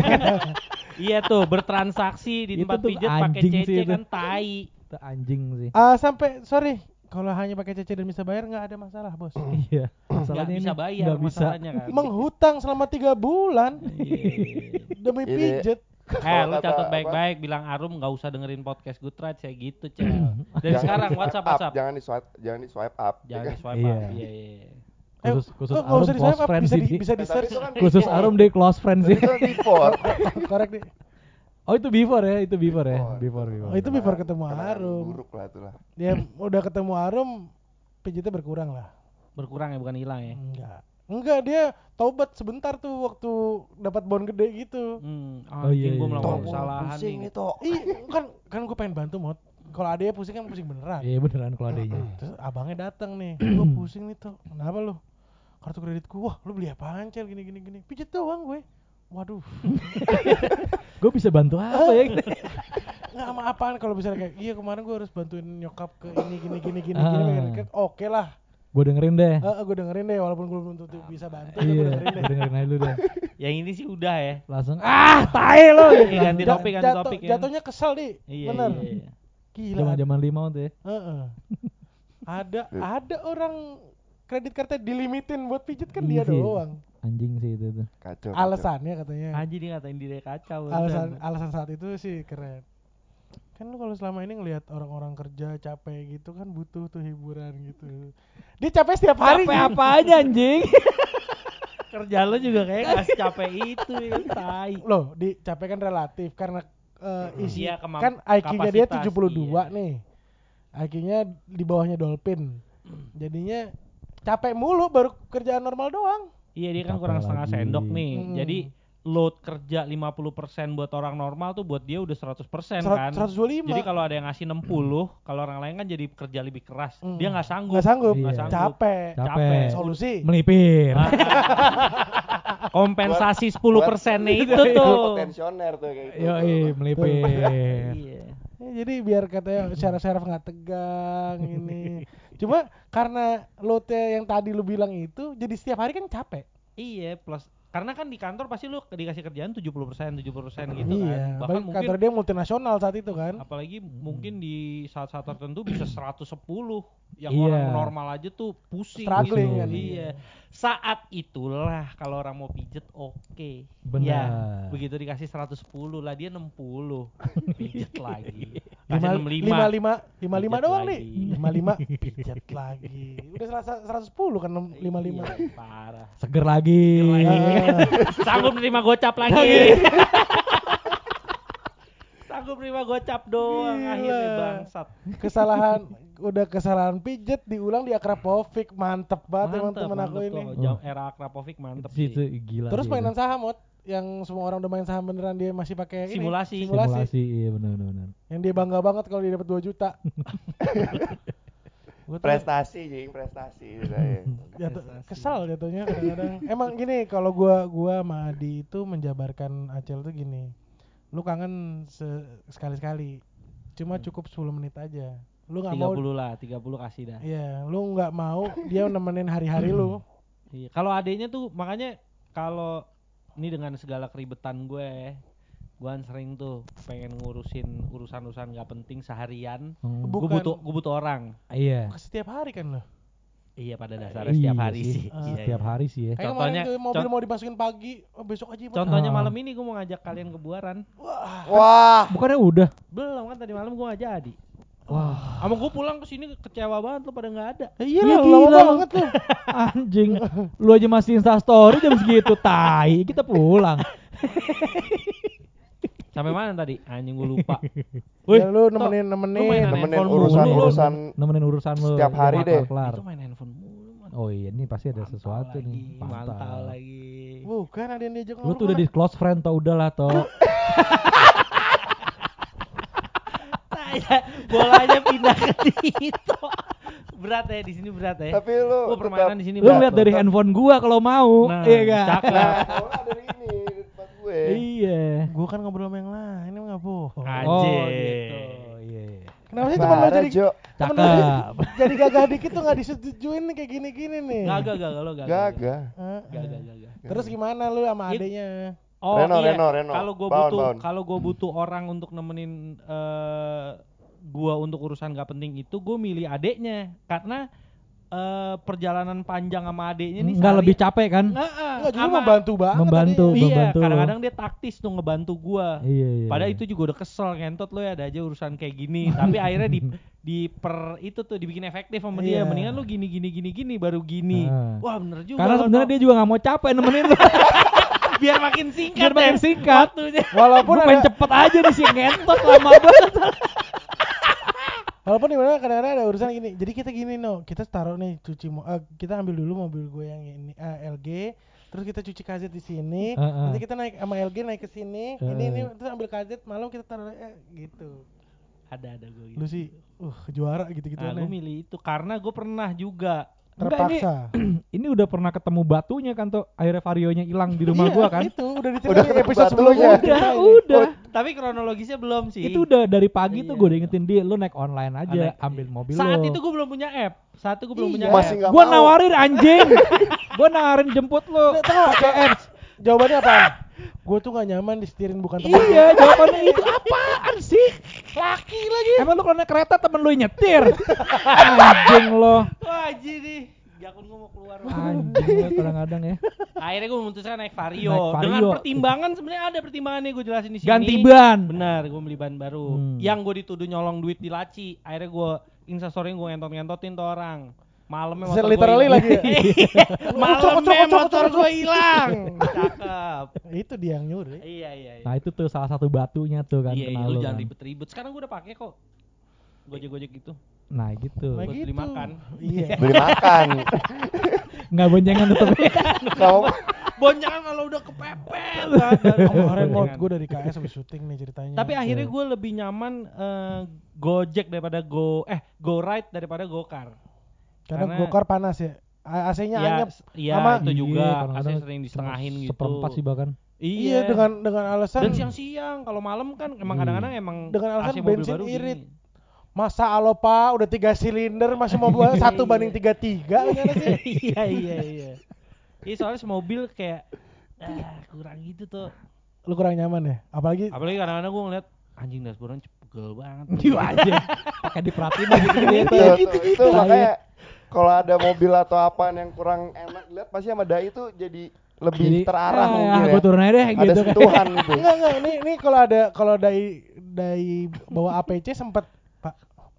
iya tuh bertransaksi di tempat pijat pakai CC kan tai. itu anjing sih. Ah sampai sorry kalau hanya pakai CC dan bisa bayar nggak ada masalah bos. Iya. Masalahnya bisa ini bayar nggak bisa. masalahnya kan. Menghutang selama tiga bulan Iya. demi Ini- pijet. Eh, Kalau lu catat baik-baik bilang Arum nggak usah dengerin podcast Good Rights ya gitu, Cel. Jangan Dari sekarang WhatsApp WhatsApp. Jangan di swipe, jangan di swipe up. Jangan kan? di swipe Iya. up. Iya, iya. iya. Eh, Khusus khusus nggak Arum usah di close friends bisa di, sih. bisa di search. kan Khusus. Arum di close friends sih. Kan. Korek deh. Oh itu before ya, itu before ya, Before. before before. Oh, itu before ketemu Arum. Buruk lah itulah. Dia udah ketemu Arum, pijitnya berkurang lah. Berkurang ya bukan hilang ya. Enggak. Enggak, dia taubat sebentar tuh waktu dapat bon gede gitu. Hmm, Oh, iya, anjing gua iya, melakukan iya. kesalahan pusing nih. itu. Ih, kan kan gue pengen bantu mod. Kalau adanya pusing kan pusing beneran. Iya beneran kalau adanya. Terus abangnya datang nih, gue pusing nih tuh. Kenapa lu? Kartu kreditku, wah lu beli apaan cel gini gini gini. Pijet doang gue. Waduh, Gue bisa bantu apa ya? nggak sama apaan kalau misalnya kayak iya kemarin gue harus bantuin nyokap ke ini gini gini gini Ah. gini. Oke lah, gue dengerin deh. Heeh, gue dengerin deh walaupun gue belum tentu bisa bantu, gue Iya, dengerin deh. gue dengerin aja dulu deh. Yang ini sih udah ya. Langsung ah tae lo. Iya, ganti topik, ganti jatuh- topik ya. Jatuhnya kesel di, Iya, bener. iya, iya. Gila. Zaman zaman lima tuh ya. Heeh. ada ada orang kredit kartu dilimitin buat pijet kan dia Iya sih. doang. Anjing sih itu tuh. Kacau. kacau. Alasannya katanya. Anjing dia ngatain diri kacau. alasan beneran. alasan saat itu sih keren kan lu kalau selama ini ngelihat orang-orang kerja capek gitu kan butuh tuh hiburan gitu dia capek setiap hari Capek gitu. apa aja anjing? kerja lo juga kayak nggak capek itu ya kan tai. loh di capek kan relatif karena eh, isi Iya, kemamp- kan IQ-nya dia kapasitas, 72 iya. nih IQ-nya di bawahnya Dolphin jadinya capek mulu baru kerjaan normal doang Iya dia kan kurang setengah lagi. sendok nih. Mm. Jadi load kerja 50% buat orang normal tuh buat dia udah 100% kan. 125 Jadi kalau ada yang ngasih 60, kalau orang lain kan jadi kerja lebih keras. Mm. Dia nggak sanggup. nggak sanggup, Iya. sanggup. capek Capek. solusi Melipir. Ah. Kompensasi 10 persennya itu Buat tuh. Potensioner tuh kayak gitu. Yo melipir. Iya. Ya, jadi biar katanya syaraf-syaraf nggak tegang ini. Cuma karena loadnya yang tadi lu bilang itu jadi setiap hari kan capek. Iya, plus karena kan di kantor pasti lu dikasih kerjaan 70%, 70% gitu iya, kan. Bahkan mungkin kantor dia multinasional saat itu kan. apalagi mungkin di saat-saat tertentu bisa 110 yang Iya. orang normal aja tuh pusing Struggling gitu. kan. Iya. Saat itulah kalau orang mau pijet oke. Benar. Ya, begitu dikasih 110 lah dia 60. Pijet lagi. Lima, Kasih lima, 65. lima, lima, doang nih. Lima, lima, pijet lagi. Udah serasa 110 kan lima, lima. Iya, parah. Seger lagi. Seger lagi. Sanggup nerima gocap lagi. Sanggup nerima gocap doang Gila. akhirnya bangsat. kesalahan udah kesalahan pijet diulang di Akrapovic mantep banget Mantep, temen aku mantep ini. Jam era Akrapovic mantep Itu, itu sih. gila. terus sih mainan saham mod yang semua orang udah main saham beneran dia masih pakai ini, Simulasi. simulasi. simulasi. Iya benar benar. yang dia bangga banget kalau dia dapat 2 juta Prestasi jing, prestasi jatuh, Prestasi. kesal jatuhnya kadang-kadang emang gini kalau gua gua sama Adi itu menjabarkan Acel tuh gini lu kangen se- sekali-sekali cuma cukup 10 menit aja lu nggak mau 30 lah, 30 kasih dah. Iya, lu nggak mau dia nemenin hari-hari lu. Iya. Kalau adanya tuh makanya kalau ini dengan segala keribetan gue, gue sering tuh pengen ngurusin urusan-urusan nggak penting seharian. Hmm. Gue butuh gue butuh orang. Iya. Setiap hari kan lo. Iya pada dasarnya setiap Iya hari sih. Iya, Setiap iya. hari sih ya. Kayak Contohnya- mobil con- mau dimasukin pagi, oh, besok aja. Bang. Contohnya Ah. malam ini gue mau ngajak kalian ke Buaran. Wah, Wah, Bukannya udah. Belum kan tadi malam gue gak jadi. Wah. Sama gue pulang ke sini kecewa banget lo pada nggak ada. eh, iya lah, lama banget lu. Anjing. Lu aja masih Insta story jam segitu, tai. Kita pulang. Sampai mana tadi? Anjing gue lupa. Ya, lu Tok, nemenin lu nemenin. nemenin handphone mulu. urusan-urusan Nemenin urusan lu. Setiap hari deh. kelar. Itu main handphone mulu. Man. Oh iya, ini pasti ada Mantau sesuatu lagi, nih. Mantau lagi. Bukan ada yang diajak Lu tuh udah di close friend tau udahlah toh. Saya bolanya pindah ke Tito. Berat ya di sini berat ya. tapi lu Gua permainan di sini Lu lihat dari handphone gua kalau mau. Nah, iya kan? cakep. Soalnya dari ini gue. Iya. Gua kan ngobrol sama yang lain, ini nggak bohong. Oh gitu. Iya. iya. Kenapa sih teman lu Parah, jadi Jo. temen Cakep. jadi gagah dikit tuh nggak disetujuin nih kayak gini-gini nih. Gagah gagah lo gagah. Gagah. Gagah gagah. Terus gimana lu sama adenya? Oh Reno, iya. Reno, Reno. Kalau gue butuh kalau gue butuh orang untuk nemenin eh gua untuk urusan gak penting itu gue milih adeknya karena eh, perjalanan panjang sama adeknya nih Enggak sehari- lebih capek kan? Nggak, justru sama- membantu banget Membantu. Iya, membantu. kadang-kadang dia taktis tuh ngebantu gua. Iya, iya. Padahal iya. itu juga udah kesel ngentot lo ya ada aja urusan kayak gini. Tapi akhirnya di di per itu tuh dibikin efektif sama dia. Iya. Mendingan lu gini gini gini gini baru gini. Ah. Wah bener juga. Karena sebenarnya dia juga nggak mau capek nemenin lu. biar makin singkat Biar makin deh singkat. waktunya. Walaupun pengen cepet aja nih si ngentot lama banget. Walaupun di mana kadang-kadang ada urusan gini. Jadi kita gini no, kita taruh nih cuci mo eh, kita ambil dulu mobil gue yang ini eh, LG, terus kita cuci kaset di sini, Heeh. nanti kita naik sama LG naik ke sini, ini ini Heeh. terus ambil kaset, malam kita taruh eh, gitu. Ada ada gue. Lu sih, uh juara gitu-gitu Nah, gue aneh. milih itu karena gue pernah juga. Enggak, ini- Terpaksa. Ini udah pernah ketemu batunya kan tuh akhirnya varionya hilang di rumah Iya, gua kan. Itu udah Udah diceritain di ketemu episode sebelumnya. Udah, Ceritain. udah. Tapi kronologisnya belum sih. Itu udah dari pagi tuh Iya. gue udah ingetin dia, lu naik online aja, Online, ambil iya. mobil Saat lu. itu gue belum punya app. Saat itu gue belum Iya. punya Masih app. Gua mau. nawarin anjing. gua nawarin jemput lu. Tahu pakai apps. Jawabannya apa? Gue tuh gak nyaman disetirin bukan temen Iya, jawabannya itu apaan sih? Laki lagi. Emang lu kalau naik kereta temen lu nyetir? Anjing lo. Wah anjir nih. Jakun gue mau keluar. Anjing lo kadang-kadang ya. Akhirnya gue memutuskan naik Vario. Naik Vario. Dengan pertimbangan sebenarnya ada pertimbangannya gue jelasin di sini. Ganti ban. Benar, gue beli ban baru. Hmm. Yang gue dituduh nyolong duit di laci. Akhirnya gue instastory gue ngentot-ngentotin tuh orang. Malamnya motor Literally lagi ya? Malamnya ucok, ucok, motor gue hilang. Cakep. Itu dia yang nyuri. Iya iya iya. Nah itu tuh salah satu batunya tuh kan iya, iya, kenal lu jangan kan. ribet-ribet. Sekarang gue udah pakai kok. Gojek-gojek gitu. Nah gitu. Nah Buat gitu. beli makan. Iya. Beli makan. Nggak boncengan tetep ya. Bonjangan kalau udah kepepet. ada. Kemarin mau Boncengan. gue dari KS habis syuting nih ceritanya. Tapi akhirnya gue lebih nyaman eh, Gojek daripada Go eh Go Ride daripada Go Car. Karena karena- gokar panas ya. AC-nya Iya, anyep. iya Sama- itu juga. Iya, AC sering disetengahin gitu. Seperempat sih bahkan. Iya, dengan dengan alasan dan siang-siang kalau malam kan emang Iya. kadang-kadang emang Dengan alasan AC mobil bensin baru irit. gini. masa alopa udah tiga silinder masih mau buat satu banding tiga tiga sih? iya iya iya. Iya soalnya semobil kayak ah, kurang gitu tuh. Lu kurang nyaman ya? Apalagi Apalagi kadang-kadang gue ngeliat anjing dashboardnya pegel banget. Iya aja. Pakai diperhatiin gitu gitu. itu, itu, itu makanya kalau ada mobil atau apaan yang kurang enak lihat pasti sama dai itu jadi lebih Jadi terarah ah, mungkin ya, ya. Gue turun aja deh ada gitu kan. sentuhan gitu. enggak enggak ini ini kalau ada kalau dai dai bawa APC sempat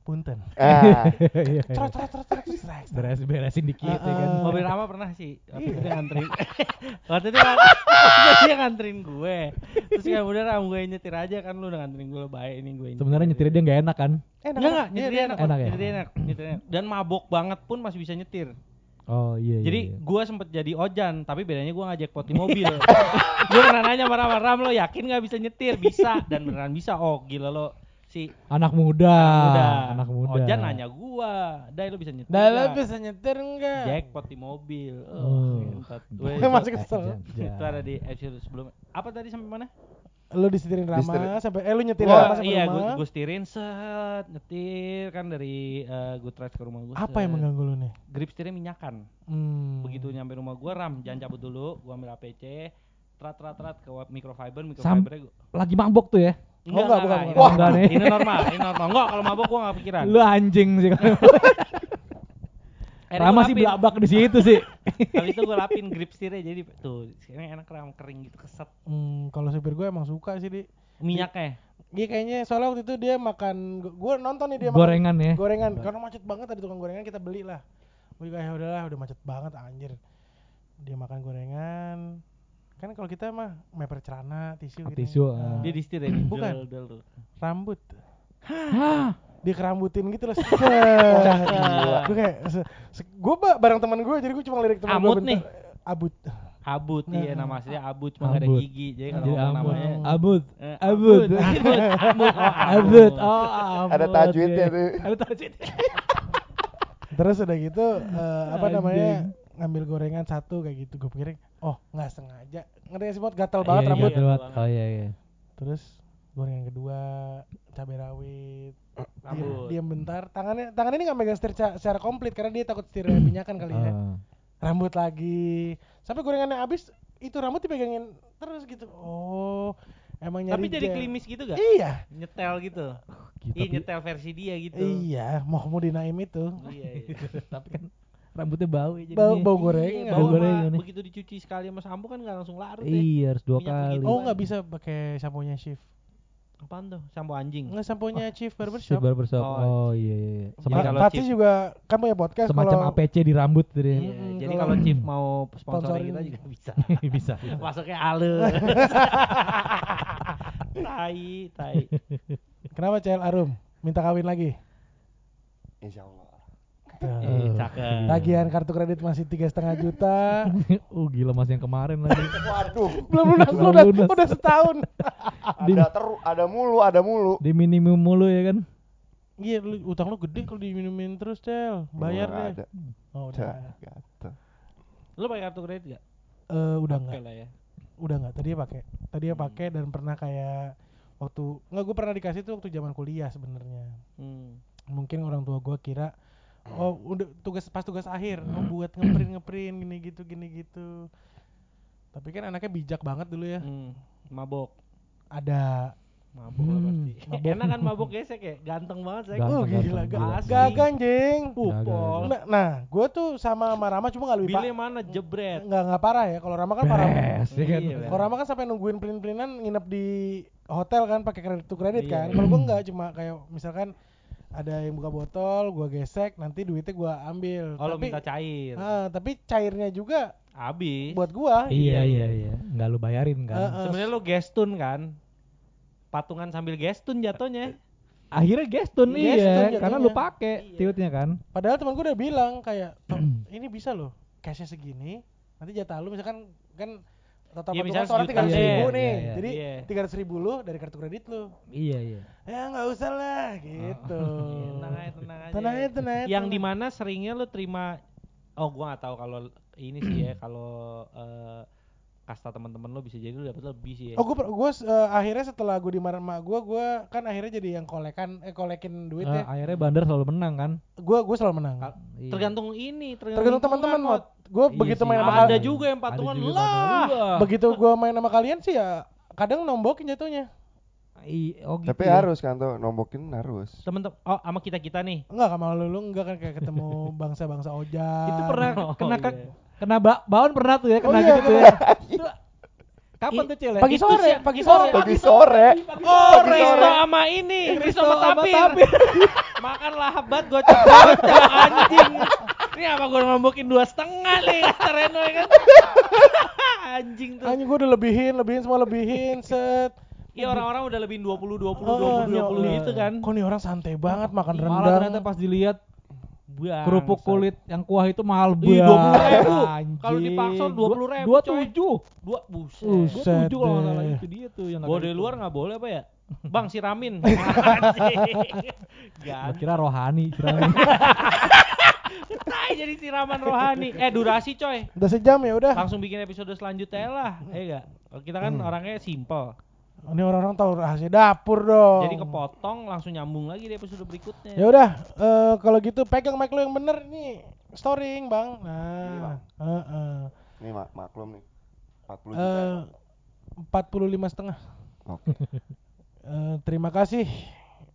Punten. Ah, Iya, iya. Cerot cerot cerot cerot. Beres beresin dikit ya kan. Mobil Rama pernah sih. Waktu itu Iya. dia nganterin. waktu itu kan- dia nganterin gue. Terus kayak udah Ram gue nyetir aja kan lu udah nganterin gue baik ini gue. nyetir. Sebenarnya nyetirnya dia nggak enak kan. Enak Enggak enggak, Iya, nyetir dia enak. enak ya? Nyetir enak, nyetir enak. Dan mabok banget pun masih bisa nyetir. Oh iya iya. Jadi iya. gua sempet jadi ojan, tapi bedanya gua ngajak poti mobil. gua pernah nanya sama Ram, Ram lo yakin nggak bisa nyetir? Bisa dan beneran bisa. Oh gila lo si anak muda. muda. Anak muda. Ojan nanya gua, Dai lo bisa nyetir? Dah lu nggak?" bisa nyetir enggak? Jackpot di mobil. Oh. Ngentot. Gue- Masih kesel. itu ada di episode sebelumnya. Apa tadi sampai mana? Lu disetirin Rama Disetirin. sampai eh lu nyetir Gua- Rama sampai iya, rumah. gue gue setirin set nyetir kan dari eh, Good ke rumah gue. Apa yang mengganggu lu nih? Grip setirnya minyakan. Hmm. Begitu nyampe rumah gua ram, jangan cabut dulu, gua ambil APC, trat trat trat ke microfiber, Sam- microfibernya gua Lagi mabok tuh ya. Oh, enggak, bukan, ini bukan. Wah, normal. enggak nih. Ini normal, ini normal. Enggak, kalau mabok gua enggak pikiran. Lu anjing sih kan. Akhirnya Rama gua sih belabak di situ sih. Habis itu gua lapin grip setirnya jadi tuh, sekarang enak ram kering gitu keset Hmm, kalau supir gue emang suka sih di. minyaknya. Iya kayaknya soalnya waktu itu dia makan gue nonton nih dia Gorengan makan ya. gorengan karena macet banget ada tukang gorengan kita beli lah. Gue ya udahlah udah macet banget anjir. Dia makan gorengan. Kan kalau kita mah meper celana, tisu gitu. Tisu, ah. Dia di setir ya, Bukan. del, del tuh. rambut. Hah. Dia kerambutin gitu loh. Gue kayak gue bareng teman gue jadi gue cuma lirik teman gue nih. Abut. Abut, iya Nah. nama aslinya Abut, cuma nggak ada Abut. gigi. Jadi kalau ngomong abut. namanya Abut. eh, Abut. Abut. Abut. Oh, Abut. Oh, abut. Ada tajwidnya iya. tuh. Ada tajwidnya. Terus udah gitu eh, apa namanya. Ngambil gorengan satu kayak gitu gue pikirin oh nggak sengaja ngerti sih buat gatal banget Iya, rambut iya, banget. Oh iya iya. terus gorengan kedua cabai rawit diam, Rambut. diam bentar tangannya tangannya ini nggak megang setir ca- secara komplit karena dia takut setirnya minyakan kali ya Ah. rambut lagi sampai gorengannya habis itu rambut dipegangin terus gitu oh emang nyari Tapi jadi gel. klimis gitu gak? iya Nyetel gitu. Gitu, Iya nyetel versi dia gitu. iya mau mau dinaim itu Iya, iya. tapi kan Rambutnya bau ya Bau jadinya. bau Iya, gorengan. bau bau gorengan sama- nih. begitu dicuci sekali sama sampo kan nggak langsung larut ya. Iya, harus dua Minyak kali. Oh nggak bisa pakai sampo-nya Shift. Apaan tuh? Sampo anjing. Nggak sampo-nya Chief Si Barbershop. barbershop. Oh, Oh, iya iya. iya. Jadi Semacam, kalau Fatih Chief- juga kan punya podcast semacam kalau APC di rambut gitu ya. Iya, Mm-mm, jadi kalau- kalau Chief mau sponsorin kita juga bisa. bisa. bisa. Masuknya halus. tai, tai. Kenapa Cel Arum minta kawin lagi? Insya Allah. Eh, cakep. Tagihan kartu kredit masih tiga setengah juta. oh gila mas yang kemarin lagi. Waduh. belum lunas, Belum udah, lunas. udah setahun. ada teru, ada mulu, ada mulu. Di minimum mulu ya kan. Iya, lu, utang lu gede kalau diminumin terus Cel. Bayar deh. Ada. Oh, udah. gatel. Lu pakai kartu kredit gak? Eh, udah Oke enggak. lah ya. Udah enggak. Tadi pakai. Tadi Hmm. pakai dan pernah kayak waktu nggak gue pernah dikasih tuh waktu zaman kuliah sebenarnya. Hmm. Mungkin orang tua gua kira oh udah tugas pas tugas akhir oh buat ngeprint ngeprint gini gitu gini gitu. Tapi kan anaknya bijak banget dulu ya. Hmm. Mabok. Ada Mabok lah Hmm, pasti. mabok. Enak kan mabok gesek ya? Ganteng banget saya. Ganteng, oh gila, ganteng, ga- gila. gagah anjing. Uh, Gagah, Pol. Nah, nah gue tuh sama sama Rama cuma nggak lebih pak, mana jebret? nggak nggak parah ya. Kalau Rama kan parah. Bes, ya kan. Iya, Kalau Rama kan sampai nungguin print-printan nginep di hotel kan pakai kredit to kredit Iya. kan. Kalau gue nggak cuma kayak misalkan ada yang buka botol, gua gesek, nanti duitnya gua ambil. Oh, lu tapi minta cair. Ah, tapi cairnya juga Habis. buat gua. Iya iya iya. Nggak lu bayarin kan. Heeh. Sebenarnya lu gestun kan? Patungan sambil gestun jatuhnya. Akhirnya gestun Gestun iya, jatuhnya. karena lu pakai Iya. tiutnya kan. Padahal teman gua udah bilang kayak "Tom, ini bisa loh, cashnya segini, nanti jatah lu misalkan kan total Iya, patungan misalnya seorang tiga sejuta ratus ribu deh. nih, Iya, iya. jadi Iya. tiga ratus ribu lu dari kartu kredit lu. Iya iya. Ya nggak usah lah, gitu. Iya, tenang aja, tenang aja. Tenang aja, tenang aja, Yang di mana seringnya lu terima Oh gua nggak tahu kalau ini sih ya kalau eh, kasta teman-teman lo bisa jadi lu dapat lebih sih ya. Oh, gue gua, eh, akhirnya setelah gue dimarahin emak gue, gue kan akhirnya jadi yang kolekan, eh kolekin duit Eh, ya. akhirnya bandar selalu menang kan. Gue gue selalu menang. Kal- Iya. Tergantung ini, tergantung, Tergantung teman-teman mod. Gue Iya begitu sih. main sama Ada juga yang patungan juga lah. patungan. Begitu gue main sama kalian sih ya kadang nombokin jatuhnya. I- oh gitu. Tapi ya. harus kan tuh nombokin harus. Temen-temen, oh sama kita kita nih. Enggak sama lu lu enggak kan kayak ketemu bangsa-bangsa ojak. Itu pernah Oh, kena iya. kena ba baon pernah tuh ya Oh kena iya, gitu tuh ya. Kapan tuh Cil ya? Pagi sore, sih- pagi oh, sore. Pagi sore. Oh, Pagi Risto sore. sama ini, Risto sama Tapir. Tapir. Makan lahap banget gocok gocok anjing. Ini apa gue ngombokin dua setengah nih Reno ya kan? anjing tuh. Anjing gue udah lebihin, lebihin semua lebihin, set. Iya orang-orang udah lebihin 20 20 Oh, 20 nih, 20 eh, itu kan. Kok nih orang santai banget makan Malah rendang. ternyata pas dilihat Bangsat. kerupuk kulit yang kuah itu mahal banget. 20 ribu. Anjing. Kalau dipaksa 20 ribu, Dua tujuh. Dua buset. Dua Buset tujuh kalau nggak salah itu dia tuh yang dari itu. luar nggak boleh apa ya? Bang siramin. Gak kira rohani, kirain. Tai jadi siraman rohani. Eh durasi coy. Udah sejam ya udah. Langsung bikin episode selanjutnya lah. Eh enggak. Kita kan orangnya simple. Ini orang-orang tahu rahasia dapur dong. Jadi kepotong langsung nyambung lagi di episode berikutnya. Ya udah, eh, kalau gitu pegang mic lu yang bener nih. Storing, Bang. Ini, Nah, heeh. Nih mak maklum nih. 40 juta. Eh, 45 setengah. Oke. Eh, terima kasih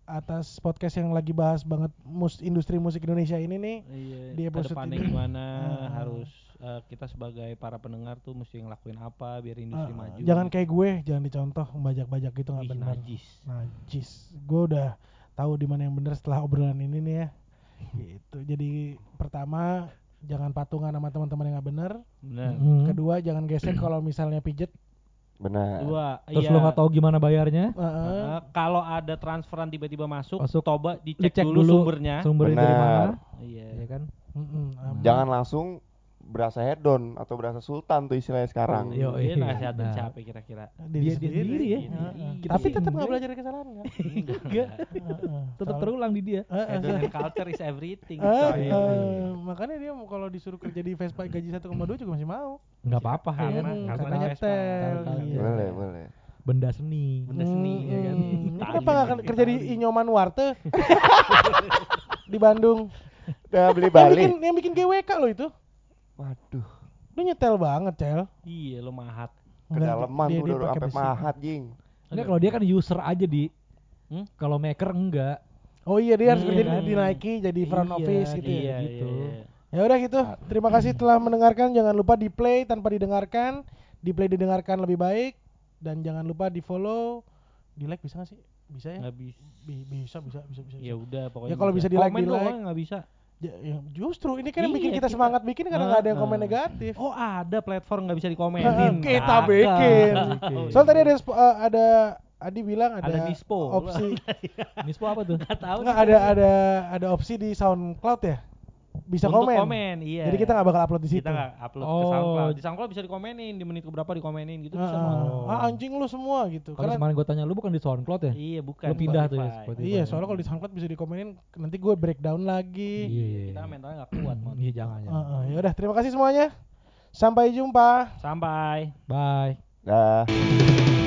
atas podcast yang lagi bahas banget mus industri musik Indonesia ini nih. Iya, Di episode ini. gimana Ah. harus eh, kita sebagai para pendengar tuh mesti ngelakuin apa biar industri Eh, maju. jangan kayak gue, jangan dicontoh membajak-bajak gitu nggak benar. najis. Najis. Gue udah tahu di mana yang bener setelah obrolan ini nih ya. Gitu. Jadi pertama jangan patungan sama teman-teman yang nggak bener. Benar. Hmm. Kedua jangan gesek kalau misalnya pijet. Benar. Dua, Terus iya. lu nggak tahu gimana bayarnya? Heeh. Eh, kalau ada transferan tiba-tiba masuk, Masuk. coba dicek, Dicek dulu, dulu sumbernya. Sumbernya dari Benar. mana? Iya. Ya kan? Mm-mm, aman. Jangan langsung berasa hedon atau berasa sultan tuh istilahnya sekarang. Yo, Dia iya. nasihatin Nah. siapa kira-kira? diri Dia- dia sendiri ya. Heeh. Kita Tapi tetap nggak enggak. belajar dari kesalahan kan? Enggak. Heeh. Tetap terulang di dia. Heeh. Hedon and culture is everything. Coy. makanya dia mau kalau disuruh kerja di Vespa gaji 1,2 juga masih mau. Nggak apa-apa ya Karena- nyetel. Iya. Boleh, boleh. Benda seni. Benda seni, ya kan? Hmm, Kenapa nggak kerja di. Inyoman Warte di Bandung? Udah beli Yang Bali. bikin, yang bikin GWK lo itu. Waduh. Lu nyetel banget, Cel. Iya, lo mahat. Kedalaman Dia- udah sampai mahat, jing. Enggak kalau dia kan user aja di. Hmm? Kalau maker enggak. Oh iya dia harus Hmm, kerja kan. di, di Nike jadi front Iya, office gitu iya, ya. gitu. iya, iya. Ya udah gitu. Terima kasih telah mendengarkan. Jangan lupa di play tanpa didengarkan, di play didengarkan lebih baik dan jangan lupa di follow, di like bisa gak sih? Bisa ya? nggak bisa Bi- bisa bisa bisa bisa. ya udah pokoknya Ya, kalau bisa di-like, komen di-like. doang nggak bisa Ya, ya, justru ini kan yang bikin Iya, kita, kita- semangat bikin karena nggak ada yang komen Heeh. negatif. oh ada platform nggak bisa dikomenin kita Kagak. bikin. Soalnya tadi ada eh, ada Adi bilang ada, ada dispo opsi Nispo apa tuh? nggak tahu Nggak, ada ada ada opsi di SoundCloud ya. Bisa Untuk komen. komen iya Jadi kita nggak bakal upload di situ. kita nggak upload ke Oh. SoundCloud di SoundCloud bisa dikomenin di menit keberapa dikomenin gitu bisa Heeh. mau Ah, anjing lu semua gitu. Kalau Karena kemarin gue tanya lu bukan di SoundCloud ya? iya bukan Lu pindah tuh ya, Spotify. Spotify. Iya, soalnya kalau di SoundCloud bisa dikomenin nanti gue breakdown lagi. Iya, iya. kita mentalnya nggak kuat Mon. Iya, jangan ya. Heeh, ya udah, terima kasih semuanya. Sampai jumpa. sampai Bye. Dah.